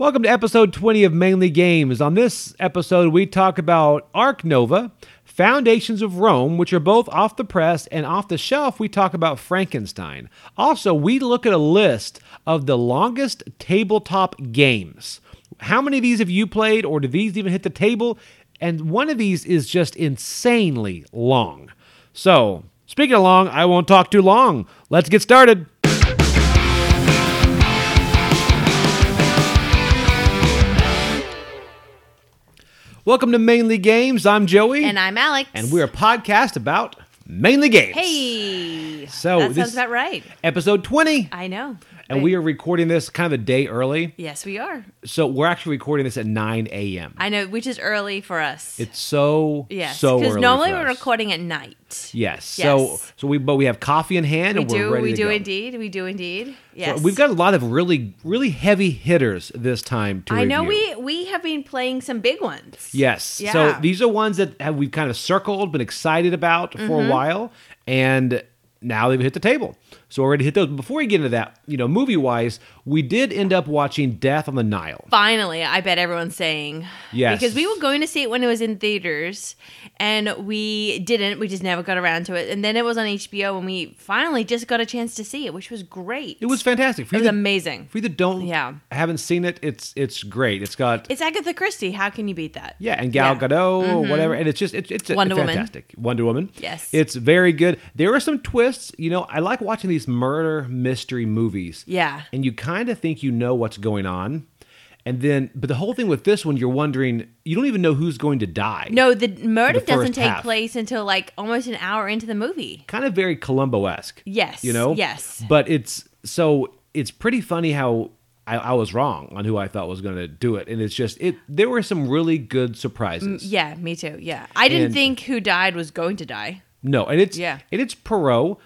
Welcome to episode 20 of Mainly Games. On this episode, we talk about Ark Nova, Foundations of Rome, which are both off the press, and off the shelf, we talk about Frankenstein. Also, we look at a list of the longest tabletop games. How many of these have you played, or do these even hit the table? And one of these is just insanely long. So, speaking of long, I won't talk too long. Let's get started. Welcome to Mainly Games. I'm Joey. And I'm Alex. And we're a podcast about mainly games. Hey. So that this- sounds about right. Episode 20. I know. And we are recording this kind of a day early. Yes, we are. So we're actually recording this at 9 a.m. I know, which is early for us. It's so, yes, so because normally we're recording at night. Yes. So, Yes. so so we, but we have coffee in hand We and we're do. ready We to do go. indeed. We do indeed. Yes. So we've got a lot of really, really heavy hitters this time to I know we we have been playing some big ones. Yes. Yeah. So these are ones that have, we've kind of circled, been excited about for Mm-hmm. a while, and now they've hit the table. So already hit those. Before we get into that, you know, movie wise, we did end up watching Death on the Nile. Finally, I bet everyone's saying. Yes. Because we were going to see it when it was in theaters and we didn't. We just never got around to it. And then it was on HBO and we finally just got a chance to see it, which was great. It was fantastic. For It was that, amazing. for you that don't Yeah. haven't seen it, it's it's great. It's got It's Agatha Christie. How can you beat that? yeah, and Gal Yeah. Mm-hmm. Gadot or whatever, and it's just it's it's Wonder Woman. fantastic. Wonder Woman. Yes. It's very good. There are some twists. You know, I like watching these murder mystery movies. Yeah. and you kind of think you know what's going on and then but the whole thing with this one you're wondering you don't even know who's going to die No, the murder the doesn't take half. place until like almost an hour into the movie. kind of very columbo-esque Yes. you know Yes. but it's so it's pretty funny how I, I was wrong on who I thought was going to do it, and it's just it. There were some really good surprises. Mm, yeah, me too. Yeah. I didn't And- think who died was going to die. No, and it's Yeah. and it's Poirot,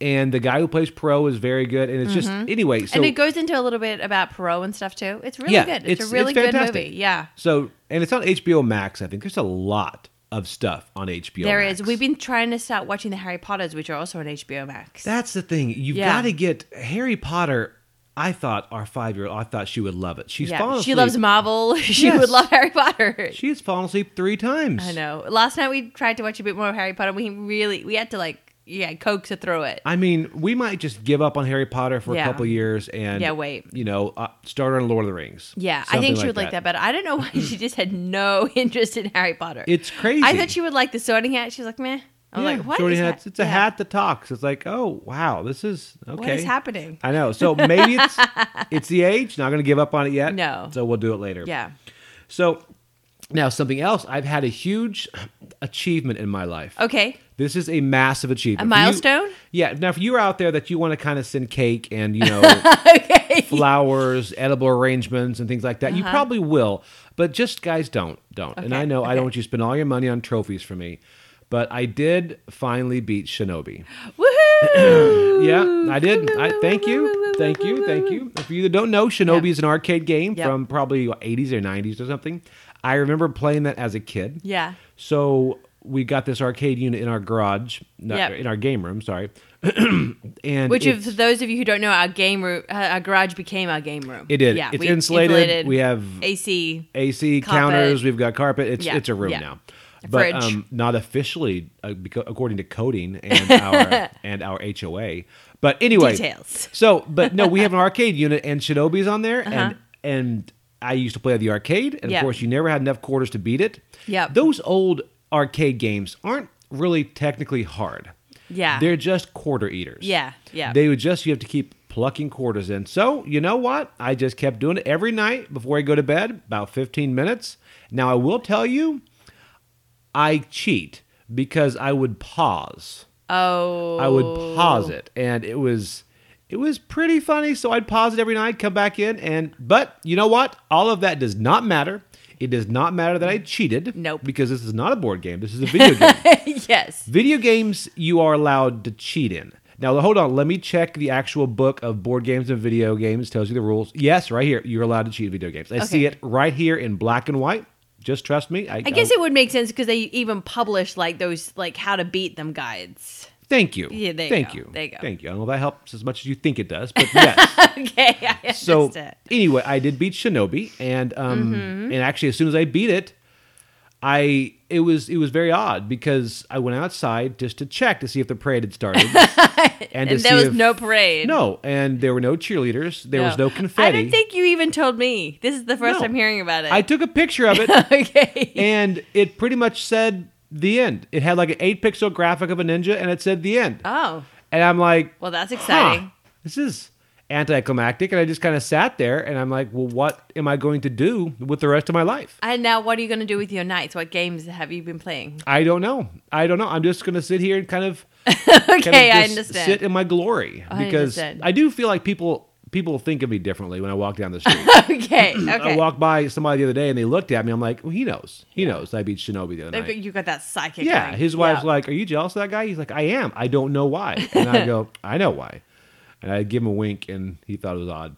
and the guy who plays Poirot is very good, and it's just anyway. So Mm-hmm. and it goes into a little bit about Poirot and stuff too. It's really Yeah, good. It's, it's- a really it's good movie. Yeah. so and it's on HBO Max. I think there's a lot of stuff on HBO. There Max. is. We've been trying to start watching the Harry Potters, which are also on HBO Max. That's the thing. You've Yeah. got to get Harry Potter. I thought our five year old. I thought she would love it. She's fallen yeah. asleep. She loves Marvel. she Yes. would love Harry Potter. She has fallen asleep three times. I know. Last night we tried to watch a bit more of Harry Potter. We really we had to like yeah coax her through it. I mean, we might just give up on Harry Potter for a Yeah. couple years and Yeah, wait. You know, uh, start on Lord of the Rings. Yeah, I think she would like that better. I don't know why she just had no interest in Harry Potter. It's crazy. I thought she would like the Sorting Hat. She was like, meh. I'm Yeah, like, what sorting is hats. that? It's a Yeah. hat that talks. It's like, oh wow, this is okay. What is happening? I know. So maybe it's it's the age. Not going to give up on it yet. No. So we'll do it later. Yeah. So now something else. I've had a huge achievement in my life. Okay. This is a massive achievement. A For you- milestone? yeah. Now, if you're out there that you want to kind of send cake and you know okay. flowers, edible arrangements, and things like that, you probably will. But just guys, don't don't. And Uh-huh. Okay, I know I don't want you to spend all your money on trophies for me, but I did finally beat Shinobi. Woohoo! Yeah, I did. I thank you, thank you, thank you. For you that don't know, Shinobi Yeah. is an arcade game Yep. from probably 80s or 90s or something. I remember playing that as a kid. Yeah. So we got this arcade unit in our garage, not, Yep. in our game room. Sorry, and Which, if those of you who don't know, our game room, uh, our garage became our game room. it did. Yeah. it's we insulated. We have AC. AC carpet. counters. We've got carpet. It's Yeah, it's a room yeah. now, A but um, not officially uh, according to coding and our and our HOA. But anyway, Details. So, but no, we have an arcade unit and Shinobi's on there, and Uh-huh. and I used to play at the arcade, and Yeah. of course, you never had enough quarters to beat it. Yeah. Those old arcade games aren't really technically hard. Yeah. They're just quarter eaters. Yeah, yeah. They would just you have to keep plucking quarters in. So you know what? I just kept doing it every night before I go to bed, about 15 minutes. Now I will tell you, I cheat because I would pause. oh. I would pause it, and it was it was pretty funny. So I'd pause it every night, come back in, and but you know what? All of that does not matter. It does not matter that I cheated. Nope. Because this is not a board game. This is a video game. yes. Video games you are allowed to cheat in. Now hold on, let me check the actual book of board games and video games. Tells you the rules. Yes, right here, you're allowed to cheat in video games. I see it right here in black and white. Just trust me. I, I guess it would make sense because they even publish like those like how to beat them guides. Thank you. Yeah, there you Thank go. you. There you go. Thank you. I don't know if that helps as much as you think it does, but yes. okay, I so understand. anyway, I did beat Shinobi, and um, Mm-hmm. and actually, as soon as I beat it, I it was it was very odd because I went outside just to check to see if the parade had started, and, to and see there was if- no parade. no, and there were no cheerleaders. There was no confetti. I didn't think you even told me. This is the first No. time hearing about it. I took a picture of it, okay. and it pretty much said the end. It had like an eight pixel graphic of a ninja, and it said the end. oh, And I'm like, well, that's huh, exciting. this is anticlimactic. And I just kind of sat there, and I'm like, well, what am I going to do with the rest of my life? And now, what are you going to do with your nights? What games have you been playing? I don't know. I don't know. I'm just going to sit here and kind of, kind of okay, I understand. sit in my glory because understand. I do feel like people people think of me differently when I walk down the street. okay, okay. I walked by somebody the other day and they looked at me. I'm like, well, he knows. He knows I beat Shinobi the other night. You got that psychic. Yeah, his wife's like, "Are you jealous of that guy?" He's like, "I am. I don't know why." And I go, "I know why." And I give him a wink, and he thought it was odd.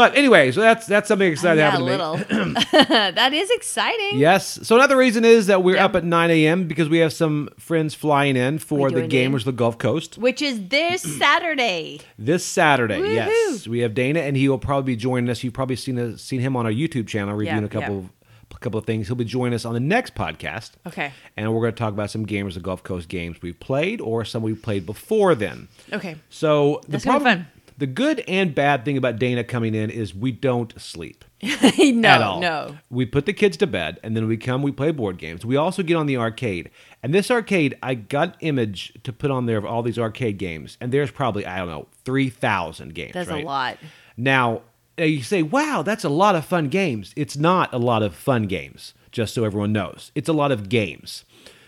But anyway, so that's that's something exciting yeah, happened to me. little. that is exciting. Yes. So another reason is that we're up at 9 a.m. because we have some friends flying in for We the indeed. Gamers of the Gulf Coast Which is this Saturday. this Saturday. Yes, we have Dana, and he will probably be joining us. You've probably seen uh, seen him on our YouTube channel reviewing Yeah, a couple yeah. of a couple of things. He'll be joining us on the next podcast. Okay. And we're going to talk about some Gamers of the Gulf Coast games we've played or some we've played before then. Okay. So the That's gonna be problem, fun. The good and bad thing about Dana coming in is we don't sleep no, at all. no. We put the kids to bed and then we come, we play board games. We also get on the arcade. And this arcade, I got image to put on there of all these arcade games. And there's probably, I don't know, 3,000 games. That's right? a lot. Now, you say, wow, that's a lot of fun games. It's not a lot of fun games, just so everyone knows. It's a lot of games.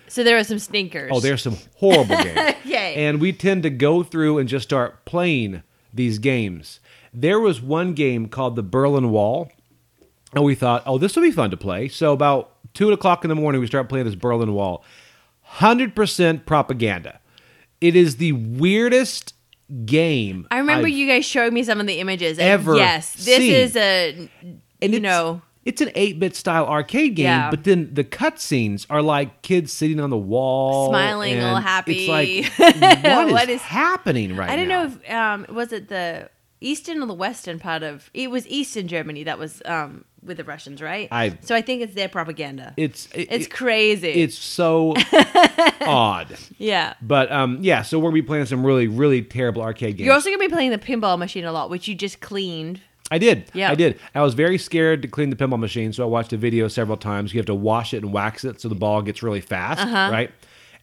So there are some stinkers. Oh, there's some horrible games. Yay. And we tend to go through and just start playing these games. There was one game called the Berlin Wall, and we thought, oh, this will be fun to play. So about two o'clock in the morning, we start playing this Berlin Wall. Hundred percent propaganda. It is the weirdest game. I remember I've- you guys showed me some of the images. and ever yes, this seen. is a and you know it's an 8-bit style arcade game Yeah. but then the cutscenes are like kids sitting on the wall Smiling, all happy. it's like what is, What is- happening right I don't now know if um was it the eastern or the western part of it was eastern Germany that was um with the Russians, right? I- so I think it's their propaganda. it's it- it's it- crazy. it's so odd yeah. but um yeah so we're gonna be playing some really really terrible arcade games You're also gonna be playing the pinball machine a lot, which you just cleaned. I did. Yeah. I did. I was very scared to clean the pinball machine, so I watched a video several times. You have to wash it and wax it so the ball gets really fast, Uh-huh. right?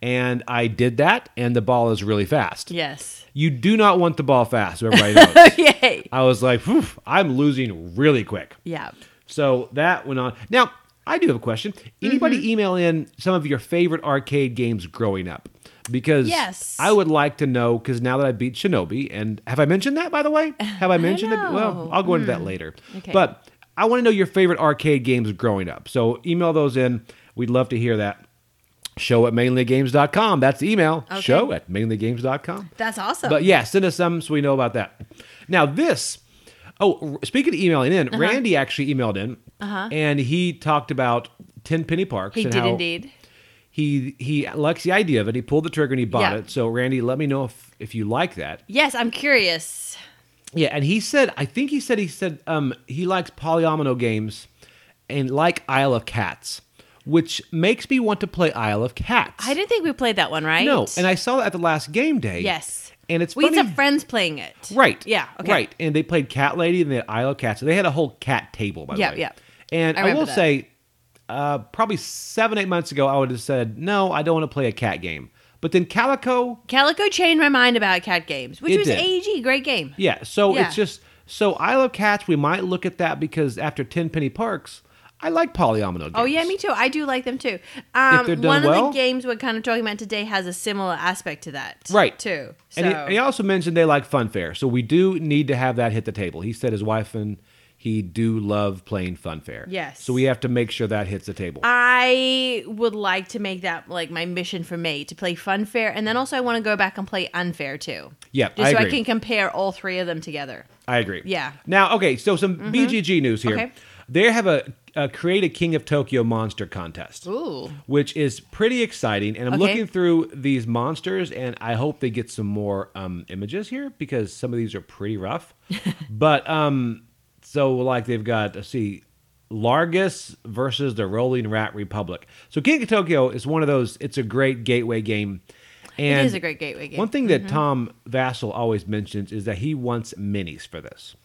And I did that, and the ball is really fast. Yes. You do not want the ball fast, everybody knows. Yay. I was like, I'm losing really quick. Yeah. So that went on. Now, I do have a question. Anybody Mm-hmm. email in some of your favorite arcade games growing up? Because Yes. I would like to know, because now that I beat Shinobi, and have I mentioned that, by the way? Have I mentioned it? Well. I'll go into that later. Okay. But I want to know your favorite arcade games growing up. So email those in. We'd love to hear that. Show at mainlygames.com. That's the email. Okay. Show at mainlygames.com. That's awesome. But yeah, send us some so we know about that. Now this. Oh, speaking of emailing in, Uh-huh. Randy actually emailed in, and he talked about Tenpenny Parks. he did indeed. He he likes the idea of it. He pulled the trigger and he bought Yeah. it. So Randy, let me know if if you like that. Yes, I'm curious. Yeah, and he said, I think he said he said um he likes polyomino games, and like Isle of Cats, which makes me want to play Isle of Cats. I didn't think we played that one, right? No, and I saw that at the last game day. Yes. and it's We had some friends playing it. Right. Yeah. Okay. Right. And they played Cat Lady and the Isle of Cats. So they had a whole cat table, by the way. yeah. Yeah. And I I, will that. say, uh, probably seven, eight months ago, I would have said, no, I don't want to play a cat game. But then Calico, Calico changed my mind about cat games, which It was did. AEG, great game. yeah. So Yeah. it's just, so I love Cats, we might look at that because after 10 Penny Parks, I like polyomino games. Oh yeah, me too. I do like them too. Um, they're done one of well. the games we're kind of talking about today has a similar aspect to that, Right. Too. So And he, and he also mentioned they like Funfair, So we do need to have that hit the table. He said his wife and he do love playing Funfair. Yes. So we have to make sure that hits the table. I would like to make that like my mission for May to play Funfair, and then also I want to go back and play Unfair too. Yep, just I so I can compare all three of them together. I agree. Yeah. Now, okay, so some BGG news here. Okay. They have a uh, create a King of Tokyo monster contest. Ooh. which is pretty exciting. And I'm Okay. looking through these monsters, and I hope they get some more um, images here because some of these are pretty rough. but um, so like they've got let's see, Largus versus the Rolling Rat Republic. So King of Tokyo is one of those. It's a great gateway game. And it is a great gateway game. One thing that Tom Vasel always mentions is that he wants minis for this.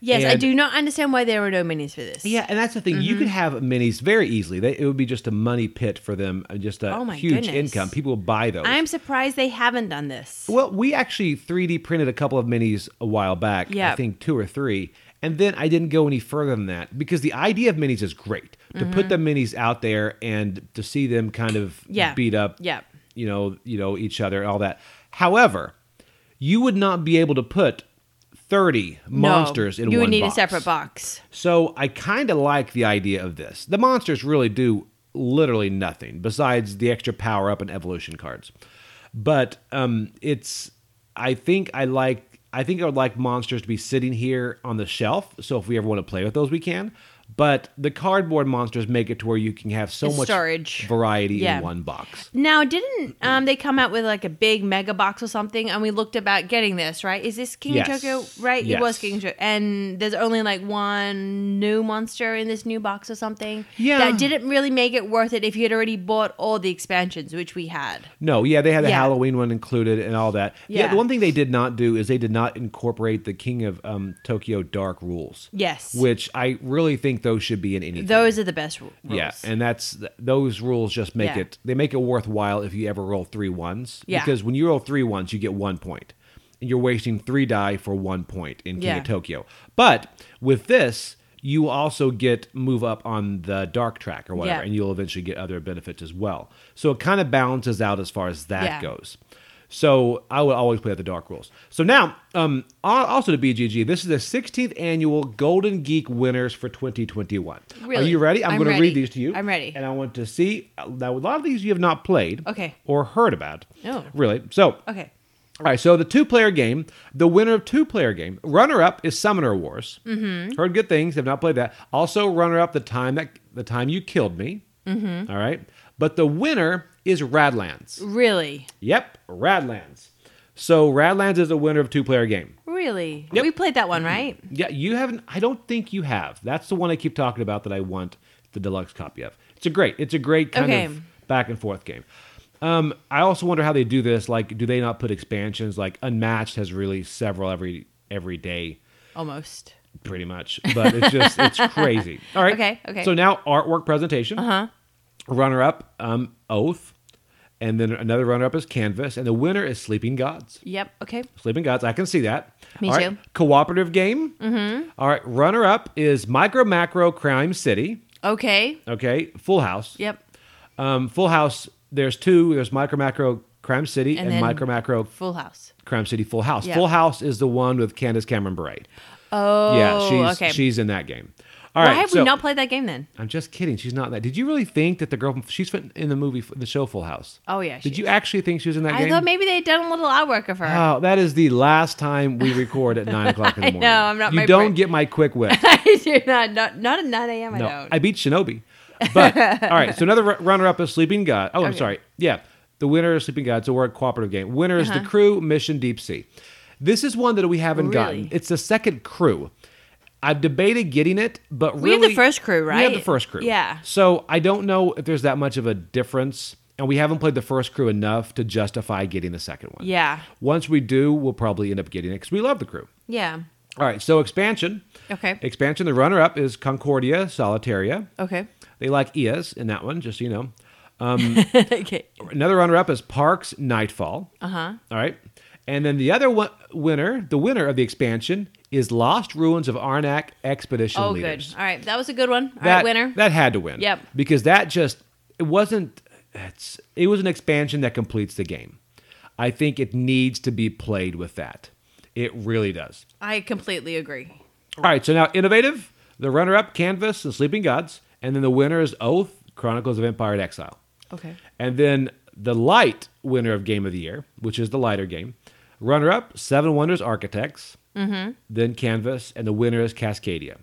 yes, I do not understand why there were no minis for this. Yeah, and that's the thing. You Mm-hmm. could have minis very easily. They, it would be just a money pit for them, uh, just a Oh huge goodness. income. People will buy those. I'm surprised they haven't done this. well, we actually 3D printed a couple of minis a while back. Yeah. I think two or three. And then I didn't go any further than that because the idea of minis is great. To put the minis out there and to see them kind of Mm-hmm. Yeah. beat up Yeah. you know, you know each other and all that. However, you would not be able to put 30 No, monsters in one box. you would need box. a separate box. So I kind of like the idea of this. The monsters really do literally nothing besides the extra power up and evolution cards. But um, it's I think I like I think I would like monsters to be sitting here on the shelf. So if we ever want to play with those, we can. But the cardboard monsters make it to where you can have so It's much storage. variety Yeah. in one box. Now, didn't um, they come out with like a big mega box or something? And we looked about getting this, right? Is this King Yes. of Tokyo? Right? It was King of Tokyo. And there's only like one new monster in this new box or something. Yeah. That didn't really make it worth it if you had already bought all the expansions, which we had. No, yeah, they had the Yeah. Halloween one included and all that. Yeah. Yeah. the one thing they did not do is they did not incorporate the King of um, Tokyo Dark rules. Yes. Which I really think those should be in anything. Those are the best rules. Yeah, and that's those rules just make Yeah. it they make it worthwhile if you ever roll three ones. Yeah. Because when you roll three ones, you get one. And you're wasting three die for one point in King Yeah. of Tokyo. But with this, you also get move up on the dark track or whatever, Yeah. and you'll eventually get other benefits as well. So it kind of balances out as far as that Yeah. goes. So I would always play at the dark rules. So now, um, also to BGG, this is the 16th annual Golden Geek winners for 2021. Really? Are you ready? I'm, I'm going to read these to you. I'm ready. And I want to see. Now, a lot of these you have not played. Okay. Or heard about. Oh. Really? So. Okay. All right, so the two-player game, the winner of two-player game, runner-up is Summoner Wars. Mm-hmm. Heard good things. Have not played that. Also, runner-up the time that the time you killed me. Mm-hmm. All right, but the winner is Radlands. Really? Yep, Radlands. So Radlands is the winner of two-player game. Really? Yep. We played that one, right? Yeah, you haven't. I don't think you have. That's the one I keep talking about that I want the deluxe copy of. It's a great. It's a great kind Okay. of back and forth game. Um, I also wonder how they do this. Like, do they not put expansions? Like, Unmatched has really several every every day, Almost. pretty much. But it's just it's crazy. All right. Okay, okay. So now artwork presentation. Uh Uh-huh. huh. Runner up, um, Oath, and then another runner up is Canvas, and the winner is Sleeping Gods. Yep. Okay. Sleeping Gods, I can see that. Me All right, too. Cooperative game. Mm-hmm. All right. Runner up is Micro Macro Crime City. Okay. Okay. Full House. Yep. Um, Full House. There's two. There's Micro Macro Crime City and, And Micro Macro Full house. Crime City Full House. Yeah. Full House is the one with Candace Cameron Bure. Oh. yeah, she's okay. she's in that game. All Why right. have so we not played that game then? I'm just kidding. She's not that. Did you really think that the girl from she's in the movie the show Full House? Oh yeah. Did she you actually think she was in that I game? thought maybe they'd done a little artwork of her. Oh, that is the last time we record at nine o'clock in the I morning. know, I'm not You don't brain. get my quick wit. I do not. Not not at nine a.m. I No, don't. I beat Shinobi. But all right, so another ru- runner-up is Sleeping God. Oh, I'm sorry. Yeah, the winner is Sleeping God. So we're a cooperative game. Winner is Uh-huh. the Crew Mission Deep Sea. This is one that we haven't gotten. It's the second Crew. I've debated getting it, but We have really the first Crew, right? We have the first Crew. Yeah. So I don't know if there's that much of a difference, and we haven't played the first Crew enough to justify getting the second one. yeah. Once we do, we'll probably end up getting it because we love the Crew. Yeah. All right, so expansion. Okay. Expansion. The runner-up is Concordia Solitaria. Okay. They like ES in that one, just so you know. okay. Another runner-up is Parks Nightfall. Uh huh. All right, and then the other one, winner, the winner of the expansion, is Lost Ruins of Arnak Expedition Oh, Leaders. good. All right. That was a good one. All That right, winner. that had to win. Yep. because that just it wasn't. It's it was an expansion that completes the game. I think it needs to be played with that. It really does. I completely agree. All right, so now innovative, the runner-up, Canvas and Sleeping Gods, and then the winner is Oath, Chronicles of Empire and Exile. Okay. And then the light winner of Game of the Year, which is the lighter game. Runner up, Seven Wonders Architects. Mm-hmm. Then Canvas, and the winner is Cascadia.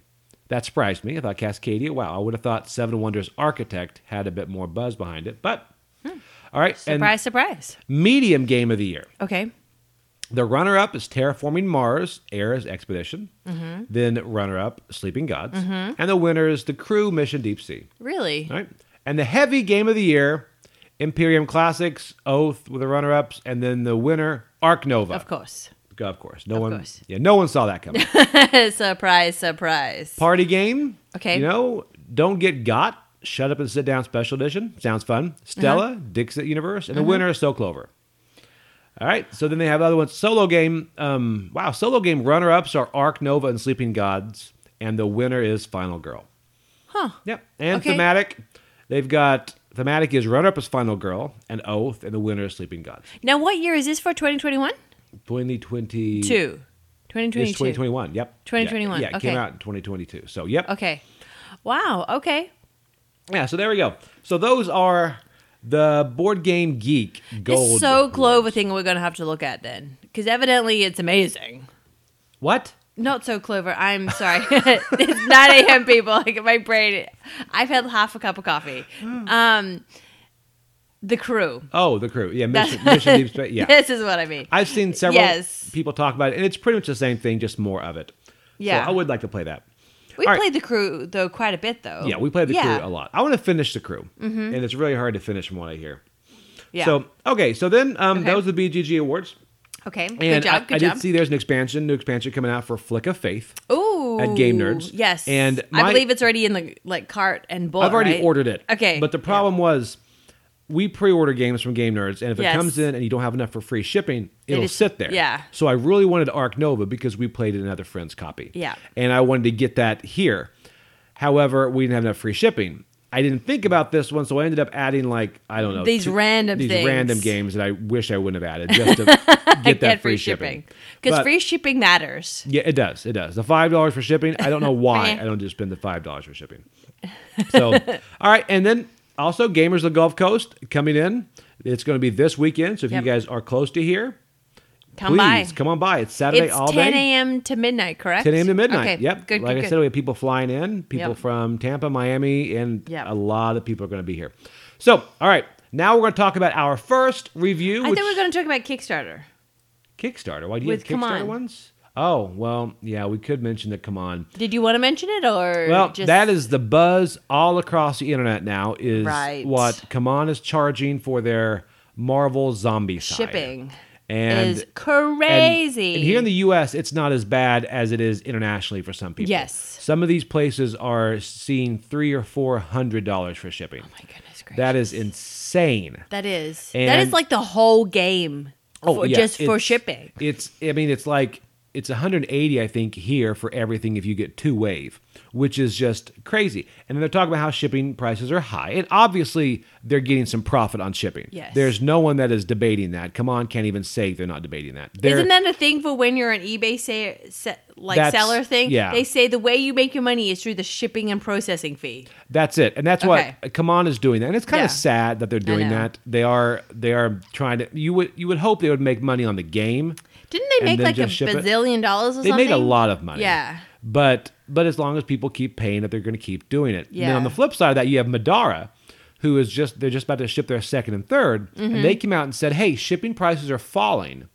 That surprised me. I thought Cascadia, wow, I would have thought Seven Wonders Architect had a bit more buzz behind it. But, hmm. all right. Surprise, surprise. Medium game of the year. Okay. The runner up is Terraforming Mars, Ares Expedition. Mm-hmm. Then runner up, Sleeping Gods. Mm-hmm. And the winner is The Crew Mission Deep Sea. Really? All right. And the heavy game of the year, Imperium Classics, Oath with the runner ups. And then the winner, Ark Nova. Of course. Of course. No Of one. course. Yeah, no one saw that coming. surprise, surprise. Party game. Okay. You know, don't get got. Shut up and sit down. Special edition sounds fun. Stella, Uh-huh. Dixit Universe, and the winner is So Clover. All right. So then they have other ones. Solo game. Um, wow. Solo game runner ups are Ark Nova and Sleeping Gods, and the winner is Final Girl. Huh. Yep. And Okay. thematic. They've got thematic is runner up is Final Girl and Oath, and the winner is Sleeping Gods. Now, what year is this for 2021? 2020. Two. 2022. It's 2021. Yep. 2021, Yeah, yeah it came out in 2022. So, yep. Okay. Wow. Okay. Yeah, so there we go. So those are the board game geek gold. This so Clover thing we're going to have to look at then. Because evidently it's amazing. What? Not so clover. I'm sorry. it's 9 a.m. people. Like my brain. I've had half a cup of coffee. Um, the crew. Oh, the crew. Yeah, Mission, Mission Deep Space. Yeah. This is what I mean. I've seen several Yes. people talk about it, and it's pretty much the same thing, just more of it. Yeah. So I would like to play that. we all right. played the crew though quite a bit though. Yeah, we played the Yeah. Mm-hmm. crew a lot. I want to finish the crew, and it's really hard to finish from what I hear. Yeah. So okay, so then um, Okay. those are the BGG awards, okay. and good job. Good I job. did see there's an expansion, new expansion coming out for Flick of Faith. Ooh. at Game Nerds. Yes. And I believe it's already in the like cart and bullet. I've already right? ordered it. Okay. But the problem was we pre-order games from Game Nerds, and if it comes in and you don't have enough for free shipping, it'll just- sit there. yeah. So I really wanted Ark Nova because we played it in another friend's copy. Yeah. And I wanted to get that here. However, we didn't have enough free shipping. I didn't think about this one, so I ended up adding like I don't know These random these things. random games that I wish I wouldn't have added just to get that Get free free shipping. shipping. Because free shipping matters. yeah, it does. It does. The five dollars for shipping. I don't know why I don't just spend the five dollars for shipping. So, all right, and then also Gamers of the Gulf Coast coming in. It's going to be this weekend. So if Yep. you guys are close to here, Come please by. come on by. It's Saturday It's all 10 day. a.m. to midnight, correct? 10 a.m. to midnight. Okay. Yep. Good. like good, I good. said, we have people flying in. People Yep. from Tampa, Miami, and Yep. a lot of people are going to be here. So, all right, now we're going to talk about our first review. I which, think we're going to talk about Kickstarter. Kickstarter. Why do you with have Kickstarter On. ones? Oh well, yeah, we could mention the Come On. Did you want to mention it or Well, just that is the buzz all across the internet now. Is Right. what Come on is charging for their Marvel Zombie side. shipping and is crazy. And, here in the U.S., it's not as bad as it is internationally for some people. Yes. some of these places are seeing three or four hundred dollars for shipping. oh my goodness gracious. that is insane. that is that And- is like the whole game. Oh, for, yeah, just for shipping. It's I mean it's like it's 180 I think here for everything if you get two wave, which is just crazy. And then they're talking about how shipping prices are high, and obviously they're getting some profit on shipping. Yes. There's no one that is debating that. Come on, can't even say they're not debating that. They're, Isn't that a thing for when you're an eBay say, se, like seller thing? yeah. They say the way you make your money is through the shipping and processing fee. That's it, and that's Okay. what Come On is doing that, and it's kind Yeah. of sad that they're doing that. They are they are trying to. You would you would hope they would make money on the game. Didn't they make like a ship it? bazillion dollars or They something? made a lot of money. Yeah. But but as long as people keep paying it, they're going to keep doing it. And then Yeah. on the flip side of that, you have Madara, who is just they're just about to ship their second and 3rd Mm-hmm. and they came out and said, "Hey, shipping prices are falling."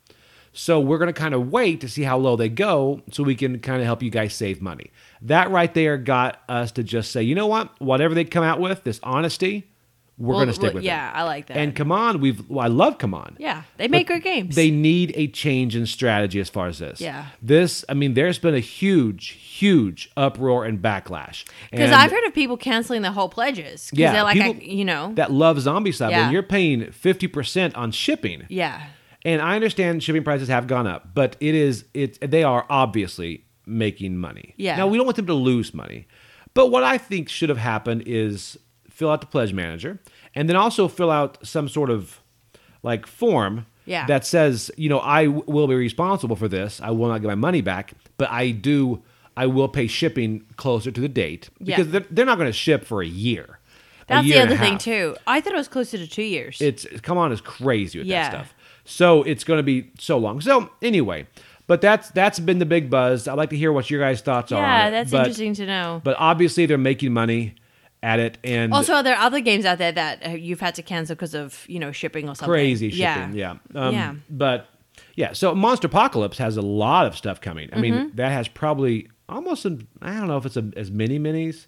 So we're going to kind of wait to see how low they go so we can kind of help you guys save money. That right there got us to just say, "You know what? Whatever they come out with, this honesty, we're Well, going to stick with yeah, it." I like that. And come on, we've well, I love come on. yeah, they make great games. They need a change in strategy as far as this. Yeah. This, I mean, there's been a huge, huge uproar and backlash. because I've heard of people canceling the whole pledges. Yeah, they're like, I, you know, that love zombie side Yeah. when you're paying 50% on shipping. yeah, And I understand shipping prices have gone up, but it is it they are obviously making money. Yeah. Now we don't want them to lose money. But what I think should have happened is fill out the pledge manager and then also fill out some sort of like form Yeah. that says, you know, I w- will be responsible for this. I will not get my money back, but I do I will pay shipping closer to the date Yeah. because they're, they're not going to ship for a year. a that's year the a other thing too. I thought it was closer to two years. It's come on is crazy with Yeah. that stuff. So it's going to be so long. So anyway, But that's that's been the big buzz. I'd like to hear what your guys' thoughts are. Yeah, that's But- interesting to know. But obviously, they're making money at it, and Also, are there other games out there that uh, you've had to cancel because of you know shipping or something? crazy shipping. Yeah. Um, Yeah. But yeah, so Monster Apocalypse has a lot of stuff coming. I Mm-hmm. mean, that has probably almost, I don't know if it's a, as many minis.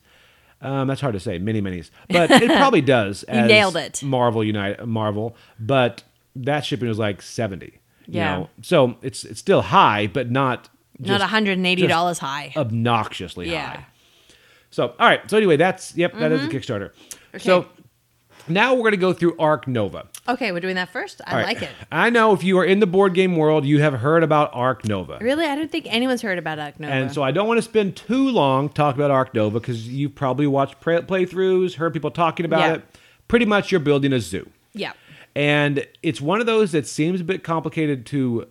Um, that's hard to say, mini minis, but it probably does. You nailed it. Marvel United, Marvel, but that shipping was like seventy. You Yeah. know? so it's it's still high, but not Not one hundred and eighty dollars high. obnoxiously Yeah. high. So, all right. So anyway, that's yep, that is Mm-hmm. the Kickstarter. So now we're going to go through Ark Nova. Okay, we're doing that first. I All right. like it. I know if you are in the board game world, you have heard about Ark Nova. Really, I don't think anyone's heard about Ark Nova. And so I don't want to spend too long talking about Arc Nova because you've probably watched play- playthroughs, heard people talking about Yeah. it. Pretty much you're building a zoo. yeah, And it's one of those that seems a bit complicated to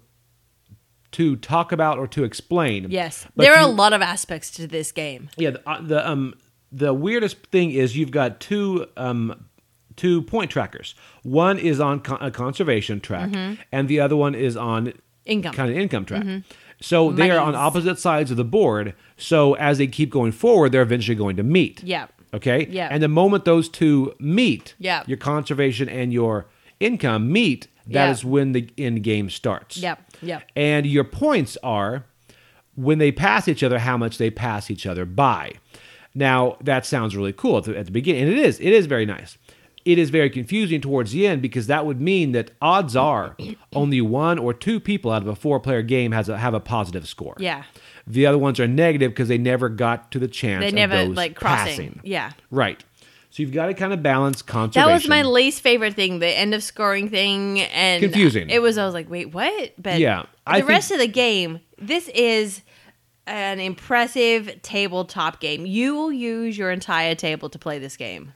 to talk about or to explain. yes, But there are a lot of aspects to this game. Yeah, the, uh, the um the weirdest thing is you've got two um two point trackers. One is on con- a conservation track, and the other one is on Mm-hmm. Income. Mm-hmm. kind of income track. So they are on opposite sides of the board. So as they keep going forward, they're eventually going to meet. Yeah. Okay. Yeah. And the moment those two meet, Yeah. your conservation and your income meet. That is Yeah. when the end game starts. Yep, yep. And your points are when they pass each other, how much they pass each other by. Now, that sounds really cool at the, at the beginning, and it is. It is very nice. It is very confusing towards the end because that would mean that odds are only one or two people out of a four-player game has a, have a positive score. Yeah, The other ones are negative because they never got to the chance. they of never those like crossing. passing. Yeah, Right. So you've got to kind of balance conservation. that was my least favorite thing. The end of scoring thing and Confusing. It was. I was like, wait, what? But Yeah, the I think- rest of the game, this is an impressive tabletop game. You will use your entire table to play this game.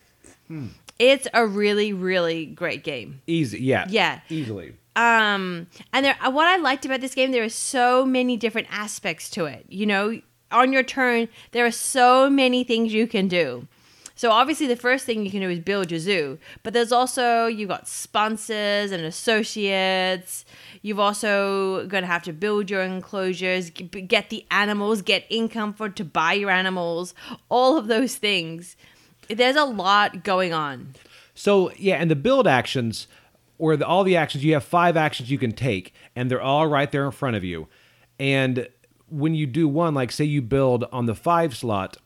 Hmm. It's a really, really great game. easy. Yeah. Yeah. Easily. um and there what i liked about this game there are so many different aspects to it you know on your turn there are so many things you can do so obviously the first thing you can do is build your zoo. But there's also you've got sponsors and associates. You've also going to have to build your enclosures get the animals get income for to buy your animals all of those things. There's a lot going on. So yeah, and the build actions, or the, all the actions, you have five actions you can take, and they're all right there in front of you. And when you do one, like say you build on the five slot,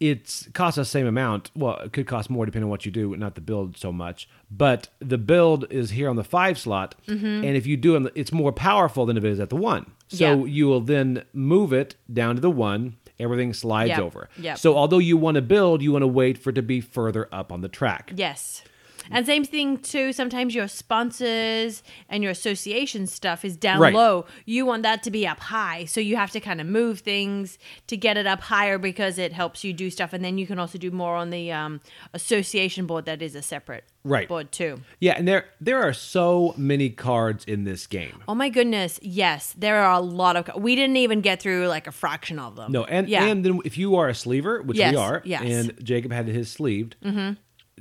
it's costs the same amount. Well, it could cost more depending on what you do, not the build so much. But the build is here on the five slot, Mm-hmm. and if you do it, it's more powerful than if it is at the one. So Yeah. you will then move it down to the one. Everything slides Yep. over. Yep. So although you want to build, you want to wait for it to be further up on the track. Yes. And same thing too. Sometimes your sponsors and your association stuff is down Right. low. You want that to be up high, so you have to kind of move things to get it up higher because it helps you do stuff. And then you can also do more on the um, association board that is a separate Right. board too. Yeah, and there there are so many cards in this game. Oh my goodness! Yes, there are a lot of. We didn't even get through like a fraction of them. No, and yeah, and then if you are a sleever, which Yes, we are, yes. Mm-hmm. and Jacob had his sleeved,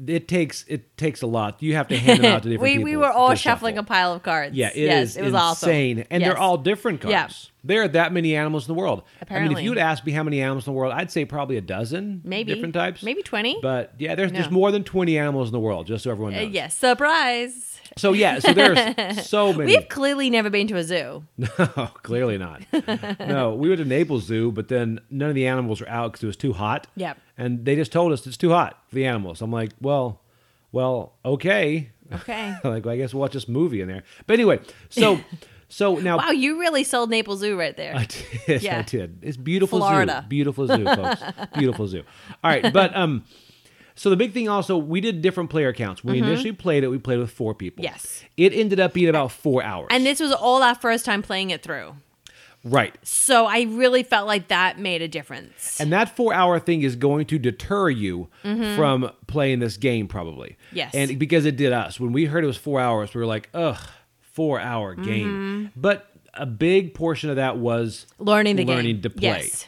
it takes it takes a lot. You have to hand them out to different we people. we were all shuffling shuffle. a pile of cards. Yeah, it yes, is it was awesome. insane, and Yes. they're all different cards. Yeah. There are that many animals in the world. Apparently, I mean, if you would ask me how many animals in the world, I'd say probably a dozen, maybe different types, maybe twenty. But yeah, there's there's more than twenty animals in the world, just so everyone Uh, knows. yes, surprise. So yeah, so there's so many. We've clearly never been to a zoo. No, clearly not. no, we went to Naples Zoo, but then none of the animals were out because it was too hot. Yep. And they just told us it's too hot for the animals. I'm like, well, well, okay. Okay. like, well, I guess we'll watch this movie in there. But anyway, so so now Wow, you really sold Naples Zoo right there. I did. Yeah. I did. It's beautiful Florida. zoo. Beautiful zoo, folks. beautiful zoo. All right, but um, so the big thing also, we did different player counts. When we initially played it, we played with four people. Mm-hmm. Yes. It ended up being about four hours. and this was all our first time playing it through. Right. So I really felt like that made a difference. And that four hour thing is going to deter you from playing this game, probably. Mm-hmm. Yes. And because it did us. When we heard it was four hours, we were like, ugh, four hour game. Mm-hmm. But a big portion of that was Learning the game. to play. Yes.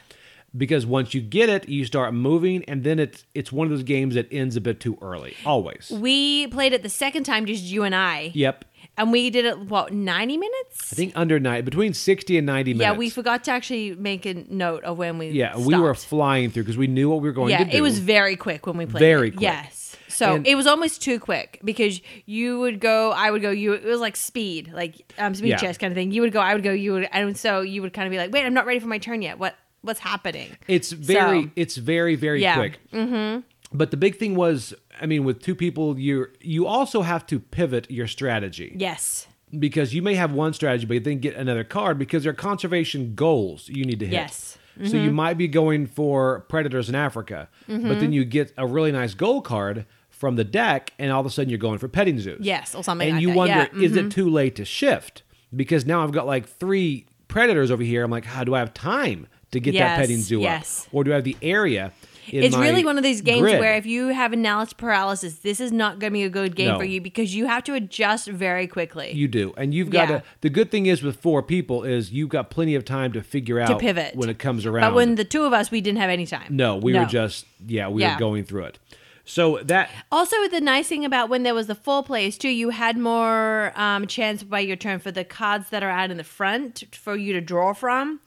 Because once you get it, you start moving, and then it's it's one of those games that ends a bit too early. Always. We played it the second time, just you and I. Yep. And we did it what ninety minutes. I think under night between sixty and ninety minutes. Yeah, we forgot to actually make a note of when we. Yeah, we were flying through because we knew what we were going Yeah, to do. it was very quick when we played. Very it. quick. Yes. So And- it was almost too quick because you would go, I would go, you. It was like speed, like um, speed Yeah. chess kind of thing. You would go, I would go, you would, and so you would kind of be like, wait, I'm not ready for my turn yet. What what's happening? It's very, So- it's very, very Yeah. quick. Mm-hmm. But the big thing was, I mean, with two people, you you also have to pivot your strategy Yes. because you may have one strategy, but then get another card because there are conservation goals you need to hit. Yes. Mm-hmm. So you might be going for predators in Africa, but then you get a really nice goal card from the deck, and all of a sudden you're going for petting zoos. Yes, or something And like you that. wonder, Yeah, mm-hmm. is it too late to shift? Because now I've got like three predators over here. I'm like, how do I have time to get that petting zoo yes. up? Or do I have the area? It's really one of these games grid? where if you have analysis paralysis, this is not going to be a good game No. for you because you have to adjust very quickly. You do, and you've got Yeah. to. The good thing is with four people is you've got plenty of time to figure out to pivot. when it comes around. but when the two of us, we didn't have any time. no, we No. were just yeah, we Yeah. were going through it. So that Also, the nice thing about when there was the full plays too, you had more um, chance by your turn for the cards that are out in the front for you to draw from.